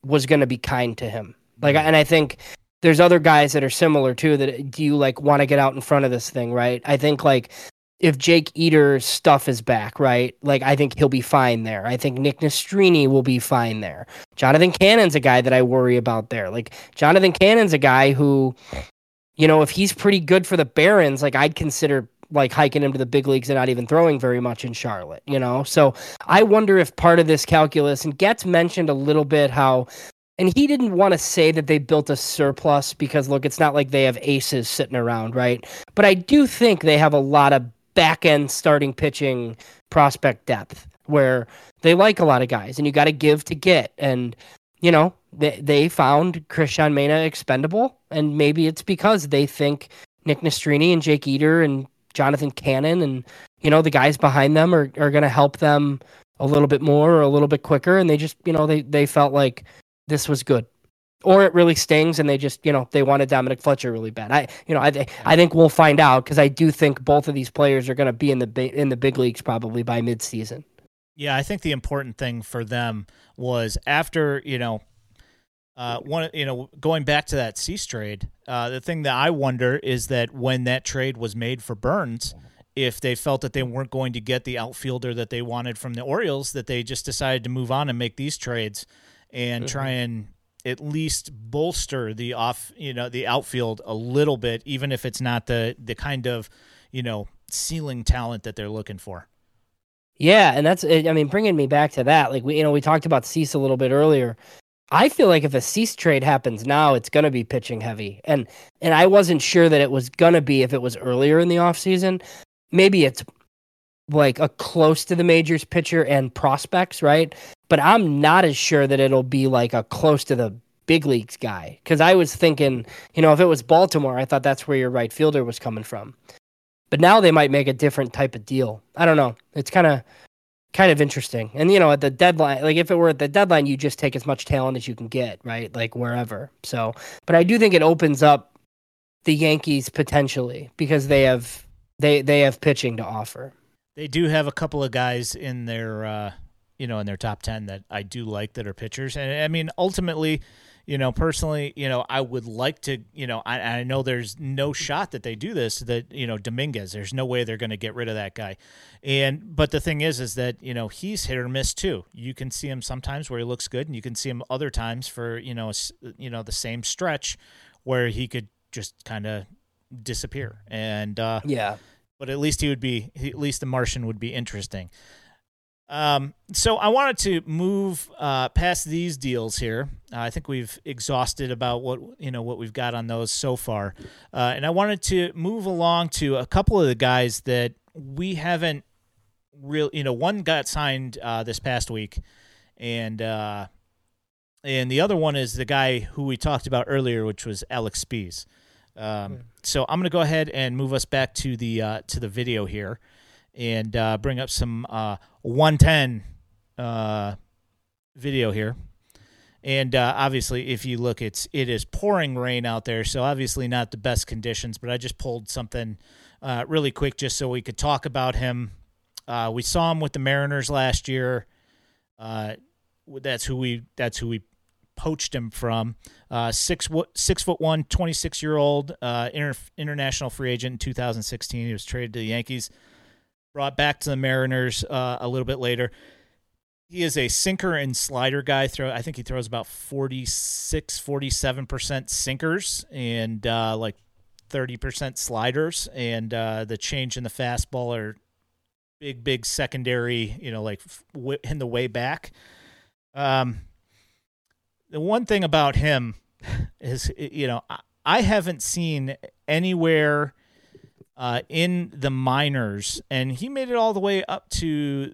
Speaker 2: was gonna be kind to him. Like and I think there's other guys that are similar too that do you like want to get out in front of this thing, right? I think like if Jake Eder's stuff is back, right? Like I think he'll be fine there. I think Nick Nastrini will be fine there. Jonathan Cannon's a guy that I worry about there. Like Jonathan Cannon's a guy who, you know, if he's pretty good for the Barons, like I'd consider like hiking him to the big leagues and not even throwing very much in Charlotte, you know? So I wonder if part of this calculus and Getz mentioned a little bit how and he didn't want to say that they built a surplus because look, it's not like they have aces sitting around, right? But I do think they have a lot of back end starting pitching prospect depth where they like a lot of guys and you got to give to get. And, you know, they, they found Cristian Mena expendable. And maybe it's because they think Nick Nastrini and Jake Eder and Jonathan Cannon and, you know, the guys behind them are, are going to help them a little bit more or a little bit quicker. And they just, you know, they, they felt like this was good. Or it really stings, and they just, you know, they wanted Dominic Fletcher really bad. I, you know, I, I think we'll find out because I do think both of these players are going to be in the in the big leagues probably by midseason.
Speaker 1: Yeah, I think the important thing for them was after you know, uh, one you know going back to that Cease trade. Uh, the thing that I wonder is that when that trade was made for Burnes, if they felt that they weren't going to get the outfielder that they wanted from the Orioles, that they just decided to move on and make these trades and mm-hmm. try and at least bolster the off, you know, the outfield a little bit, even if it's not the the kind of, you know, ceiling talent that they're looking for.
Speaker 2: Yeah, and that's I mean, bringing me back to that, like we, you know, we talked about Cease a little bit earlier. I feel like if a Cease trade happens now, it's going to be pitching heavy, and and I wasn't sure that it was going to be if it was earlier in the offseason maybe it's like a close to the majors pitcher and prospects, right? But I'm not as sure that it'll be like a close to the big leagues guy because I was thinking, you know, if it was Baltimore, I thought that's where your right fielder was coming from. But now they might make a different type of deal. I don't know. It's kind of kind of interesting. And you know, at the deadline, like if it were at the deadline, you just take as much talent as you can get, right? Like wherever. So, but I do think it opens up the Yankees potentially because they have they they have pitching to offer.
Speaker 1: They do have a couple of guys in their uh, you know in their top ten that I do like that are pitchers, and I mean ultimately, you know personally, you know I would like to, you know I, I know there's no shot that they do this that you know Dominguez, there's no way they're going to get rid of that guy, and but the thing is is that you know he's hit or miss too. You can see him sometimes where he looks good, and you can see him other times for you know you know the same stretch where he could just kind of disappear. And uh,
Speaker 2: yeah,
Speaker 1: but at least he would be at least the Martian would be interesting. Um, so I wanted to move uh, past these deals here. Uh, I think we've exhausted about what you know what we've got on those so far, uh, and I wanted to move along to a couple of the guys that we haven't real. You know, one got signed uh, this past week, and uh, and the other one is the guy who we talked about earlier, which was Alex Speas. Um, so I'm going to go ahead and move us back to the uh, to the video here, and uh, bring up some uh, 110 uh, video here. And uh, obviously, if you look, it's it is pouring rain out there, so obviously not the best conditions. But I just pulled something uh, really quick just so we could talk about him. we saw him with the Mariners last year. that's who we that's who we poached him from. Uh, six six foot one, 26 year old uh, inter- international free agent in 2016. He was traded to the Yankees, brought back to the Mariners uh, a little bit later. He is a sinker and slider guy. Throw I think he throws about 46, 47 percent sinkers and uh, like 30 percent sliders. And uh, the change in the fastball are big, big secondary. You know, like in the way back. Um, the one thing about him is, you know, I haven't seen anywhere uh, in the minors, and he made it all the way up to,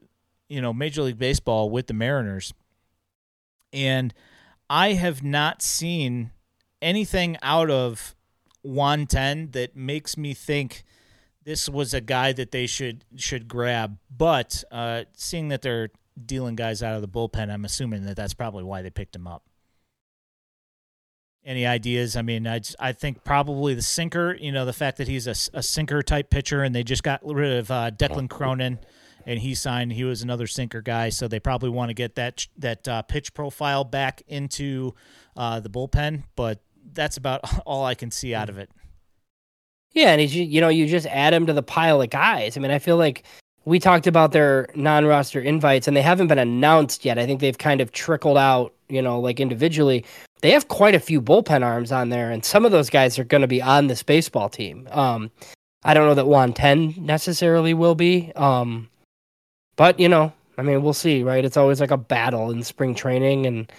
Speaker 1: you know, Major League Baseball with the Mariners. And I have not seen anything out of Juan Then that makes me think this was a guy that they should should grab. But uh, seeing that they're dealing guys out of the bullpen, I'm assuming that that's probably why they picked him up. Any ideas? I mean, I, I think probably the sinker. You know, the fact that he's a, a sinker type pitcher, and they just got rid of uh, Declan Cronin, and he signed. He was another sinker guy, so they probably want to get that that uh, pitch profile back into uh, the bullpen. But that's about all I can see out of it.
Speaker 2: Yeah, and he's you know you just add him to the pile of guys. I mean, I feel like we talked about their non-roster invites, and they haven't been announced yet. I think they've kind of trickled out, you know, like individually they have quite a few bullpen arms on there, and some of those guys are going to be on this baseball team. Um, I don't know that Juan Then necessarily will be, um, but you know, I mean, we'll see, right? It's always like a battle in spring training, and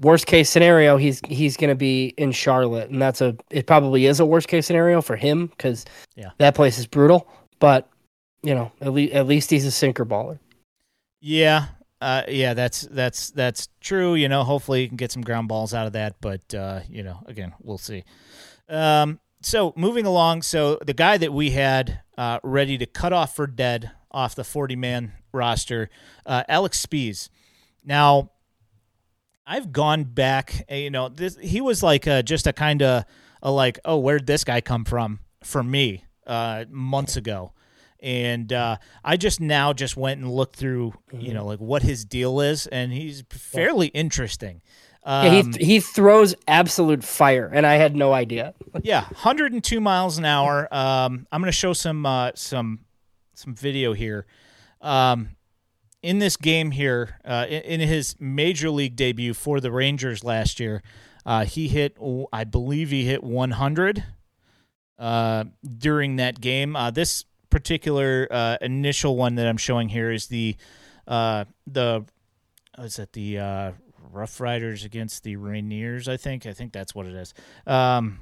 Speaker 2: worst case scenario, he's he's going to be in Charlotte, and that's a it probably is a worst case scenario for him because yeah. that place is brutal. But you know, at least at least he's a sinker baller.
Speaker 1: Yeah, uh, yeah, that's that's that's true. You know, hopefully you can get some ground balls out of that, but uh, you know, again, we'll see. Um, so moving along, so the guy that we had uh, ready to cut off for dead off the forty-man roster, uh, Alex Speas. Now, I've gone back. eh, You know, this he was like a, just a kind of a like, oh, where'd this guy come from? For me, uh, months ago, and uh, I just now just went and looked through, you know, like what his deal is, and he's fairly interesting. Um,
Speaker 2: Yeah, he he throws absolute fire, and I had no idea.
Speaker 1: yeah, 102 miles an hour. Um, I'm going to show some uh, some some video here. Um, in this game here, uh, in, in his major league debut for the Rangers last year, uh, he hit, I believe, he hit 100 uh, during that game. Uh, this particular uh, initial one that I'm showing here is the uh, the is it the uh, RoughRiders against the Rainiers? I think I think that's what it is. Um,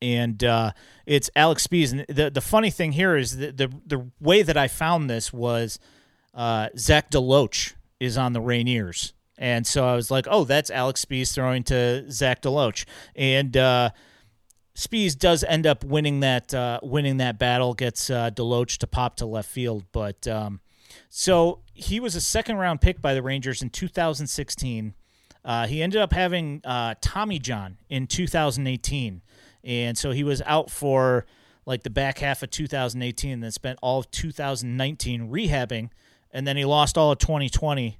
Speaker 1: and uh, it's Alex Speas. And the the funny thing here is that the the way that I found this was uh, Zach DeLoach is on the Rainiers, and so I was like, oh, that's Alex Speas throwing to Zach DeLoach, and uh, Speas does end up winning that uh, winning that battle, gets uh, DeLoach to pop to left field, but um, so he was a second round pick by the Rangers in 2016. Uh, he ended up having uh, Tommy John in 2018, and so he was out for like the back half of 2018, and then spent all of 2019 rehabbing, and then he lost all of 2020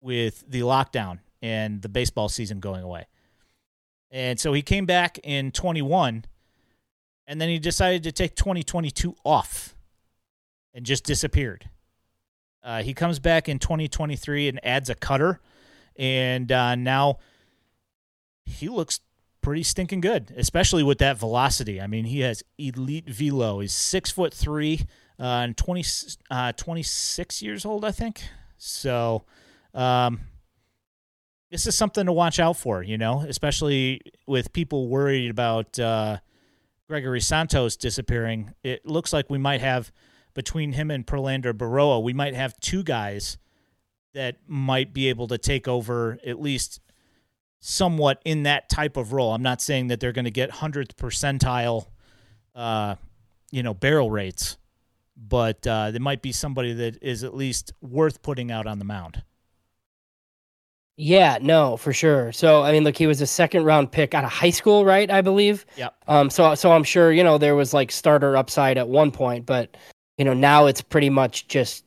Speaker 1: with the lockdown and the baseball season going away. And so he came back in 21, and then he decided to take 2022 off and just disappeared. Uh, he comes back in 2023 and adds a cutter, and uh, now he looks pretty stinking good, especially with that velocity. I mean, he has elite velo. He's six foot three uh, and 20, uh, 26 years old, I think. So, um, this is something to watch out for, you know, especially with people worried about uh, Gregory Santos disappearing. It looks like we might have between him and Prelander Berroa, we might have two guys that might be able to take over at least somewhat in that type of role. I'm not saying that they're going to get hundredth percentile, uh, you know, barrel rates, but uh, there might be somebody that is at least worth putting out on the mound.
Speaker 2: Yeah, no, for sure. So I mean, look, he was a second round pick out of high school, right? I believe.
Speaker 1: Yep.
Speaker 2: Um. So so I'm sure you know there was like starter upside at one point, but you know now it's pretty much just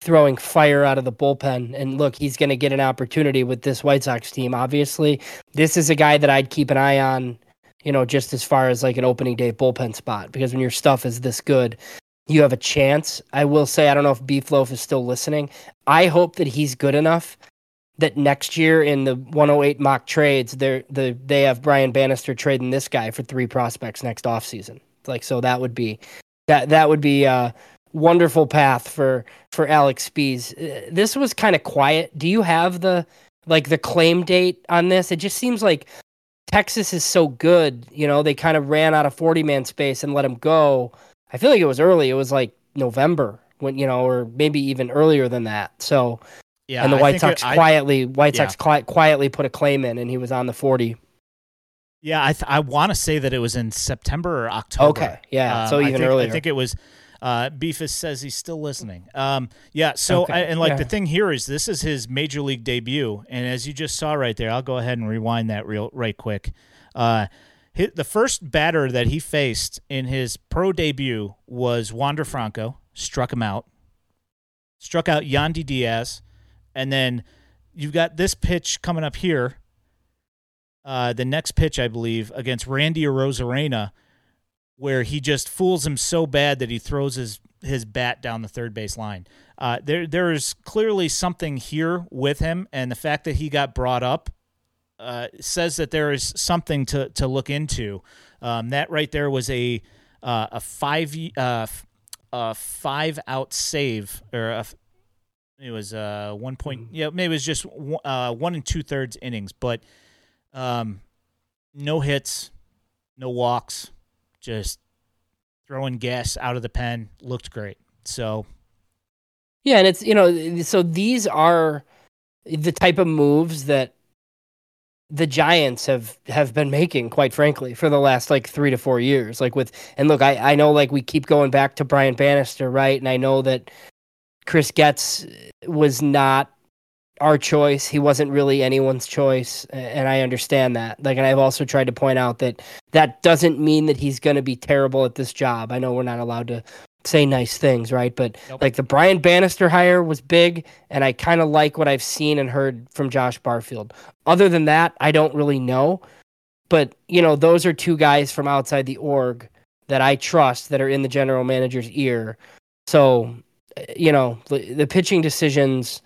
Speaker 2: throwing fire out of the bullpen. And look, he's going to get an opportunity with this White Sox team. Obviously, this is a guy that I'd keep an eye on. You know, just as far as like an opening day bullpen spot, because when your stuff is this good, you have a chance. I will say, I don't know if Beef Loaf is still listening. I hope that he's good enough that next year in the 108 mock trades, they the they have Brian Bannister trading this guy for three prospects next offseason. Like so that would be that that would be a wonderful path for for Alex Speas. Uh, This was kind of quiet. Do you have the like the claim date on this? It just seems like Texas is so good, you know, they kind of ran out of 40 man space and let him go. I feel like it was early. It was like November when, you know, or maybe even earlier than that. So
Speaker 1: Yeah,
Speaker 2: and the
Speaker 1: I
Speaker 2: White Sox
Speaker 1: it- I-
Speaker 2: quietly White
Speaker 1: yeah.
Speaker 2: Sox qui- quietly put a claim in, and he was on the forty.
Speaker 1: Yeah, I th- I want to say that it was in September or October.
Speaker 2: Okay, yeah, so
Speaker 1: Um, I
Speaker 2: even
Speaker 1: think,
Speaker 2: earlier.
Speaker 1: I think it was. Uh, Beefus says he's still listening. Um, yeah. So
Speaker 2: Okay,
Speaker 1: I, and like the thing here is this is his major league debut, and as you just saw right there, I'll go ahead and rewind that real right quick. Uh, hit, the first batter that he faced in his pro debut was Wander Franco. Struck him out. Struck out Yandy Diaz, and then you've got this pitch coming up here uh, the next pitch, I believe, against Randy Arozarena, where he just fools him so bad that he throws his his bat down the third base line. Uh, there there is clearly something here with him, and the fact that he got brought up uh, says that there is something to to look into. Um, that right there was a uh, a five uh, a five out save or a, it was uh one point yeah maybe it was just one- uh, one and two thirds innings, but um, no hits, no walks, just throwing gas out of the pen. Looked great. So
Speaker 2: Yeah, and it's you know, so these are the type of moves that the Giants have have been making, quite frankly, for the last like three to four years. Like with and look, I I know like we keep going back to Brian Bannister, right? And I know that Chris Getz was not our choice. He wasn't really anyone's choice, and I understand that. Like, and I've also tried to point out that that doesn't mean that he's going to be terrible at this job. I know we're not allowed to say nice things, right? But nope. like the Brian Bannister hire was big, and I kind of like what I've seen and heard from Josh Barfield. Other than that, I don't really know. But you know, those are two guys from outside the org that I trust that are in the general manager's ear. So, you know, the, the pitching decisions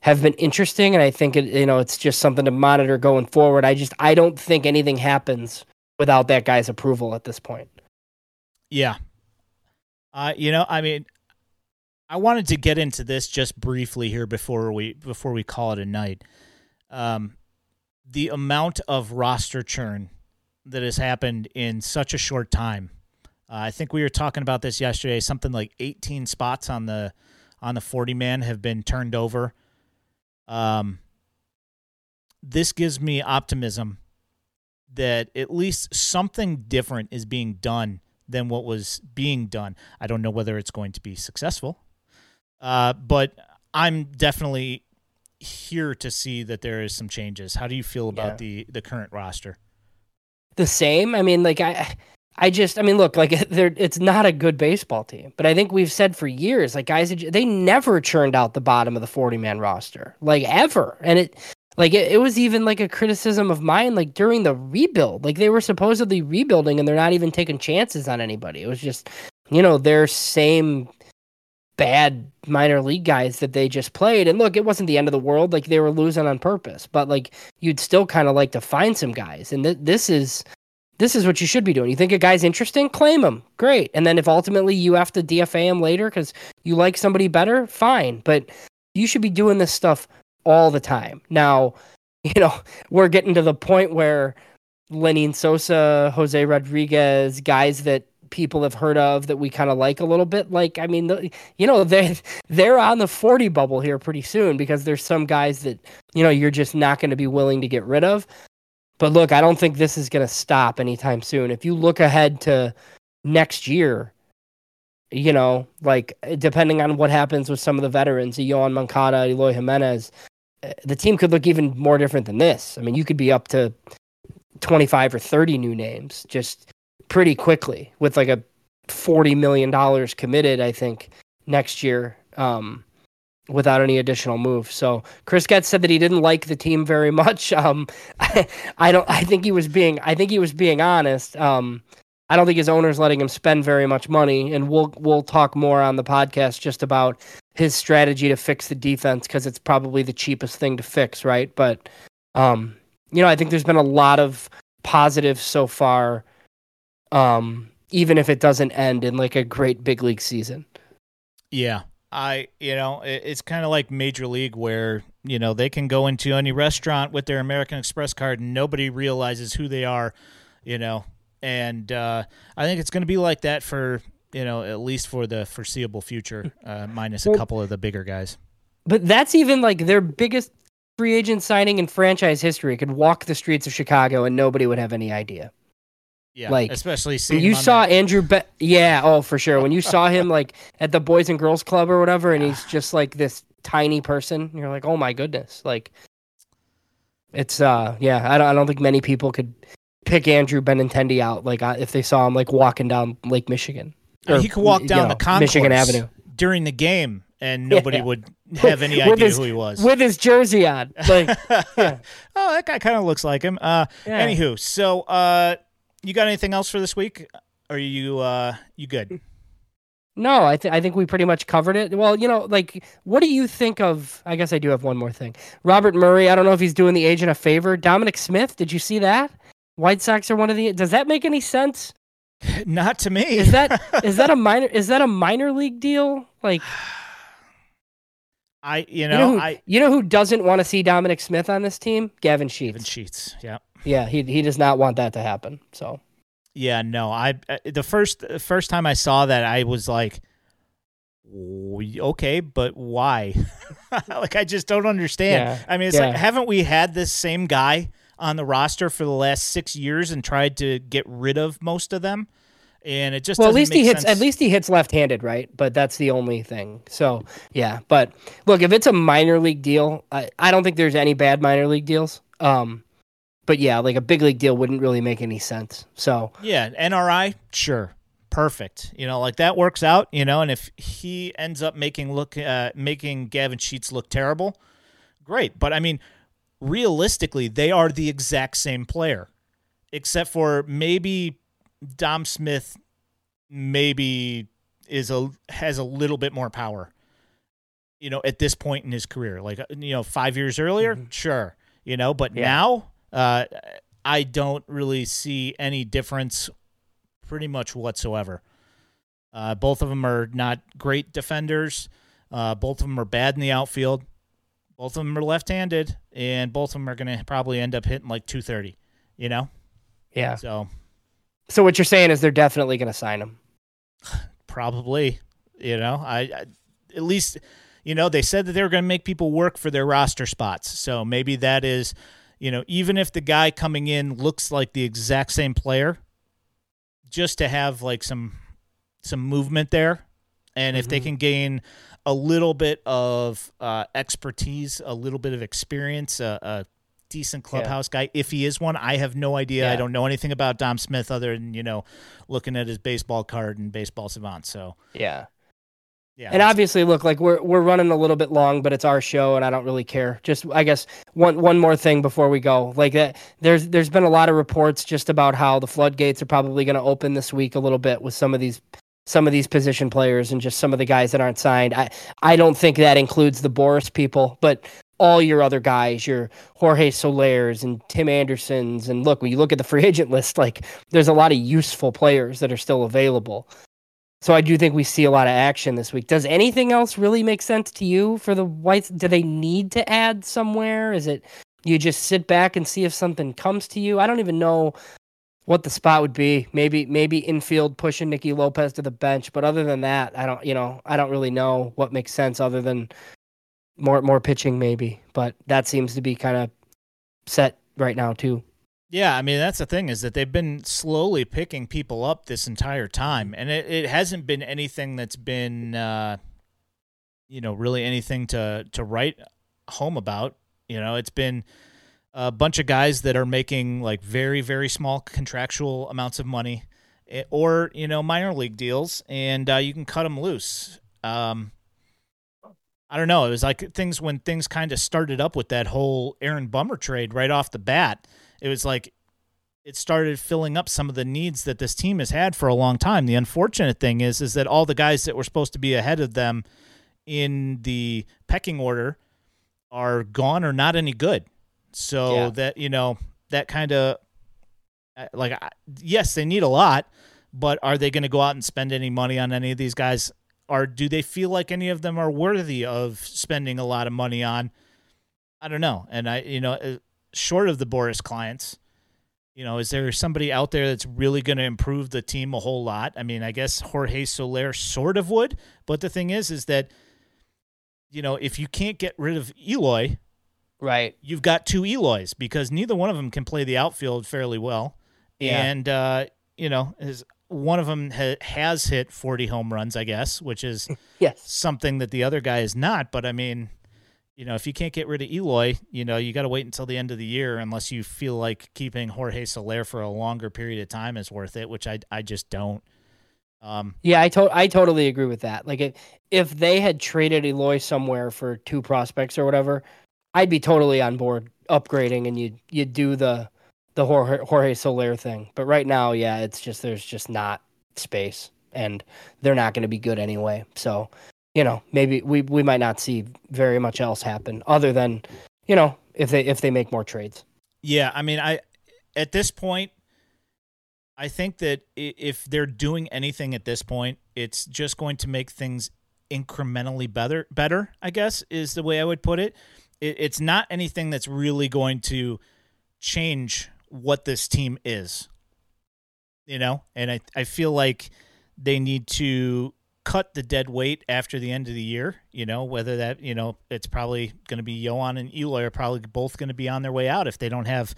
Speaker 2: have been interesting, and I think it, you know it's just something to monitor going forward. I just I don't think anything happens without that guy's approval at this point.
Speaker 1: Yeah, uh, you know, I mean, I wanted to get into this just briefly here before we before we call it a night. Um, the amount of roster churn that has happened in such a short time. Uh, I think we were talking about this yesterday. Something like 18 spots on the on the 40 man have been turned over. Um, this gives me optimism that at least something different is being done than what was being done. I don't know whether it's going to be successful, uh, but I'm definitely here to see that there is some changes. How do you feel about yeah. the the current roster?
Speaker 2: The same. I mean, like I. I just, I mean, look, like it's not a good baseball team, but I think we've said for years, like guys, they never churned out the bottom of the 40 man roster, like ever. And it, like it, it was even like a criticism of mine, like during the rebuild, like they were supposedly rebuilding and they're not even taking chances on anybody. It was just, you know, their same bad minor league guys that they just played. And look, it wasn't the end of the world. Like they were losing on purpose, but like you'd still kind of like to find some guys. And th- this is this is what you should be doing. You think a guy's interesting, claim him, great. And then if ultimately you have to DFA him later because you like somebody better, fine. But you should be doing this stuff all the time. Now, you know, we're getting to the point where Lenyn Sosa, Jose Rodriguez, guys that people have heard of that we kind of like a little bit. Like, I mean, the, you know, they they're on the 40 bubble here pretty soon because there's some guys that, you know, you're just not going to be willing to get rid of. But look, I don't think this is going to stop anytime soon. If you look ahead to next year, you know, like depending on what happens with some of the veterans, Yoan Moncada, Eloy Jimenez, the team could look even more different than this. I mean, you could be up to 25 or 30 new names just pretty quickly with like a 40 million dollars committed, I think, next year. Um, without any additional move. So Chris Getz said that he didn't like the team very much. Um, I, I, don't. I think he was being. I think he was being honest. Um, I don't think his owner's letting him spend very much money, and we'll we'll talk more on the podcast just about his strategy to fix the defense because it's probably the cheapest thing to fix, right? But um, you know, I think there's been a lot of positives so far, um, even if it doesn't end in like a great big league season.
Speaker 1: Yeah, I you know it's kind of like Major League where you know they can go into any restaurant with their American Express card and nobody realizes who they are, you know, and uh, I think it's going to be like that for you know at least for the foreseeable future, uh, minus a couple of the bigger guys.
Speaker 2: But that's even like their biggest free agent signing in franchise history. Could walk the streets of Chicago and nobody would have any idea.
Speaker 1: Yeah, like especially
Speaker 2: seeing you saw
Speaker 1: that.
Speaker 2: Andrew. Be- yeah, oh for sure. When you saw him like at the Boys and Girls Club or whatever, and he's just like this tiny person, you're like, oh my goodness, like it's uh yeah. I don't I don't think many people could pick Andrew Benintendi out like if they saw him like walking down Lake Michigan.
Speaker 1: Or, he could walk down you know, the concourse Michigan Avenue during the game, and nobody yeah. would have any idea
Speaker 2: his,
Speaker 1: who he was
Speaker 2: with his jersey on. Like,
Speaker 1: yeah. oh, that guy kind of looks like him. Uh, yeah. Anywho, so uh, you got anything else for this week? Are you uh, you good?
Speaker 2: No, I think I think we pretty much covered it. Well, you know, like, what do you think of? I guess I do have one more thing. Robert Murray. I don't know if he's doing the agent a favor. Dominic Smith. Did you see that? White Sox are one of the. Does that make any sense?
Speaker 1: Not to me.
Speaker 2: is that is that a minor is that a minor league deal? Like
Speaker 1: I you know,
Speaker 2: you know who,
Speaker 1: I
Speaker 2: you know who doesn't want to see Dominic Smith on this team? Gavin Sheets.
Speaker 1: Gavin Sheets. Yeah.
Speaker 2: Yeah, he he does not want that to happen. So
Speaker 1: Yeah, no. I uh, the first first time I saw that I was like okay, but why? like I just don't understand. Yeah, I mean, it's yeah. like haven't we had this same guy on the roster for the last six years and tried to get rid of most of them. and it just
Speaker 2: well, at least he hits.
Speaker 1: sense.
Speaker 2: At least he hits left-handed, right? But that's the only thing. So yeah, but look, if it's a minor league deal, I, I don't think there's any bad minor league deals. Um, but yeah, like a big league deal wouldn't really make any sense. So
Speaker 1: Yeah, NRI, sure, perfect. You know, like that works out. You know, and if he ends up making look uh, making Gavin Sheets look terrible, great. But I mean, realistically, they are the exact same player, except for maybe Dom Smith, maybe is a has a little bit more power. You know, at this point in his career, like uh, you know, five years earlier,
Speaker 2: Mhm.
Speaker 1: sure, you know, but
Speaker 2: Yeah.
Speaker 1: now, uh, I don't really see any difference, pretty much whatsoever. Uh, both of them are not great defenders. Uh, both of them are bad in the outfield. Both of them are left-handed, and both of them are going to probably end up hitting like 230. You know,
Speaker 2: yeah.
Speaker 1: so
Speaker 2: So what you're saying is they're definitely going to sign him.
Speaker 1: probably, you know, I, I at least, you know, they said that they were going to make people work for their roster spots. So maybe that is, you know, even if the guy coming in looks like the exact same player, just to have like some some movement there, and if they
Speaker 2: Mhm.
Speaker 1: can gain a little bit of uh, expertise, a little bit of experience, a, a decent clubhouse guy, if he is one, I have no idea. I don't know anything about Dom Smith other than you know looking at his baseball card and baseball savant. So
Speaker 2: Yeah.
Speaker 1: Yeah,
Speaker 2: And obviously, look, like we're we're running a little bit long, but it's our show, and I don't really care. Just, I guess, one one more thing before we go. Like that, there's there's been a lot of reports just about how the floodgates are probably going to open this week a little bit with some of these some of these position players and just some of the guys that aren't signed. I I don't think that includes the Boras people, but all your other guys, your Jorge Solers and Tim Andersons, and look, when you look at the free agent list, like there's a lot of useful players that are still available. So I do think we see a lot of action this week. Does anything else really make sense to you for the Whites? Do they need to add somewhere? Is it you just sit back and see if something comes to you? I don't even know what the spot would be. Maybe maybe infield pushing Nicky Lopez to the bench, but other than that, I don't you know, I don't really know what makes sense other than more more pitching maybe. But that seems to be kind of set right now too.
Speaker 1: Yeah, I mean that's the thing is that they've been slowly picking people up this entire time, and it, it hasn't been anything that's been, uh, you know, really anything to to write home about. You know, it's been a bunch of guys that are making like very very small contractual amounts of money, eh, or you know minor league deals, and uh, you can cut them loose. Um, I don't know. It was like things when things kind of started up with that whole Aaron Bummer trade right off the bat it was like it started filling up some of the needs that this team has had for a long time. The unfortunate thing is is that all the guys that were supposed to be ahead of them in the pecking order are gone or not any good. So
Speaker 2: Yeah.
Speaker 1: that you know that kind of like yes, they need a lot, but are they going to go out and spend any money on any of these guys? Or do they feel like any of them are worthy of spending a lot of money on? I don't know. And I, you know, uh, short of the Boras clients, you know, is there somebody out there that's really going to improve the team a whole lot? I mean, I guess Jorge Soler sort of would, but the thing is, is that, you know, if you can't get rid of Eloy,
Speaker 2: Right.
Speaker 1: you've got two Eloys because neither one of them can play the outfield fairly well.
Speaker 2: Yeah.
Speaker 1: And, uh, you know, is one of them ha- has hit 40 home runs, I guess, which is
Speaker 2: Yes.
Speaker 1: something that the other guy is not. But I mean, you know, if you can't get rid of Eloy, you know, you got to wait until the end of the year unless you feel like keeping Jorge Soler for a longer period of time is worth it, which I, I just don't. Um,
Speaker 2: Yeah, I to- I totally agree with that. Like if if they had traded Eloy somewhere for two prospects or whatever, I'd be totally on board upgrading and you you do the the Jorge, Jorge Soler thing. But right now, yeah, it's just there's just not space and they're not going to be good anyway. So, you know, maybe we we might not see very much else happen other than, you know, if they if they make more trades.
Speaker 1: Yeah, I mean, I at this point, I think that if they're doing anything at this point, it's just going to make things incrementally better. Better, I guess, is the way I would put it. it it's not anything that's really going to change what this team is. You know, and I I feel like they need to cut the dead weight after the end of the year. You know, whether that you know it's probably going to be Yoan and Eloy are probably both going to be on their way out if they don't have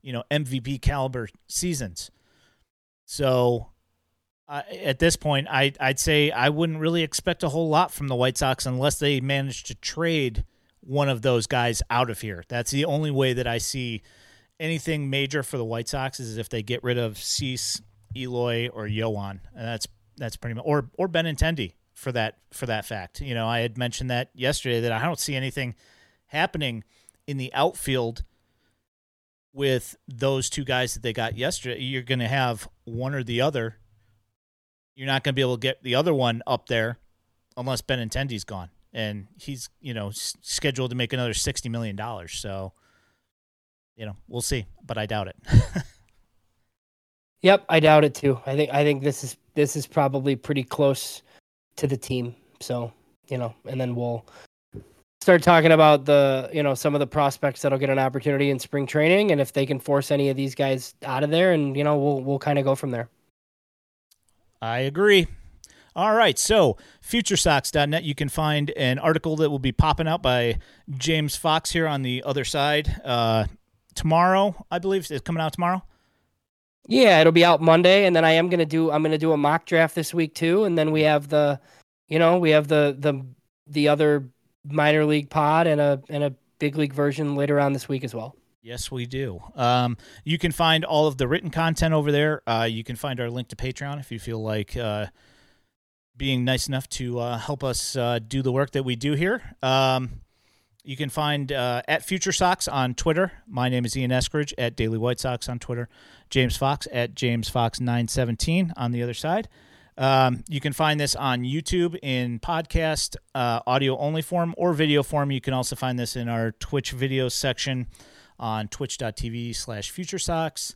Speaker 1: you know MVP caliber seasons. So Uh, at this point, I, I'd say I wouldn't really expect a whole lot from the White Sox unless they manage to trade one of those guys out of here. That's the only way that I see anything major for the White Sox is if they get rid of Cease, Eloy, or Yoan, and that's that's pretty much or or Benintendi for that for that fact. You know, I had mentioned that yesterday that I don't see anything happening in the outfield with those two guys that they got yesterday. You're going to have one or the other you're not going to be able to get the other one up there unless Benintendi's gone, and he's you know s- scheduled to make another sixty million dollars. So, you know, we'll see, but I doubt it.
Speaker 2: Yep, I doubt it too. I think I think this is this is probably pretty close to the team. So you know, and then we'll start talking about the you know some of the prospects that'll get an opportunity in spring training, and if they can force any of these guys out of there, and you know we'll we'll kind of go from there.
Speaker 1: I agree. All right, so futuresox.net, you can find an article that will be popping out by James Fox here on the other side uh, tomorrow. I believe it's coming out tomorrow.
Speaker 2: Yeah, it'll be out Monday, and then I am gonna do I'm gonna do a mock draft this week too, and then we have the, you know, we have the the the other minor league pod and a and a big league version later on this week as well.
Speaker 1: Yes, we do. Um, you can find all of the written content over there. Uh, you can find our link to Patreon if you feel like uh, being nice enough to uh, help us uh, do the work that we do here. Um, you can find uh, at Future Sox on Twitter. My name is Ian Eskridge at Daily White Sox on Twitter. James Fox at James Fox 917 on the other side. Um, you can find this on YouTube in podcast, uh, audio only form, or video form. You can also find this in our Twitch video section on twitch.tv slash futuresox.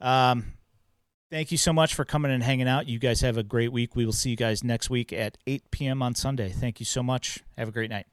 Speaker 1: Um, thank you so much for coming and hanging out. You guys have a great week. We will see you guys next week at 8 p.m. on Sunday. Thank you so much. Have a great night.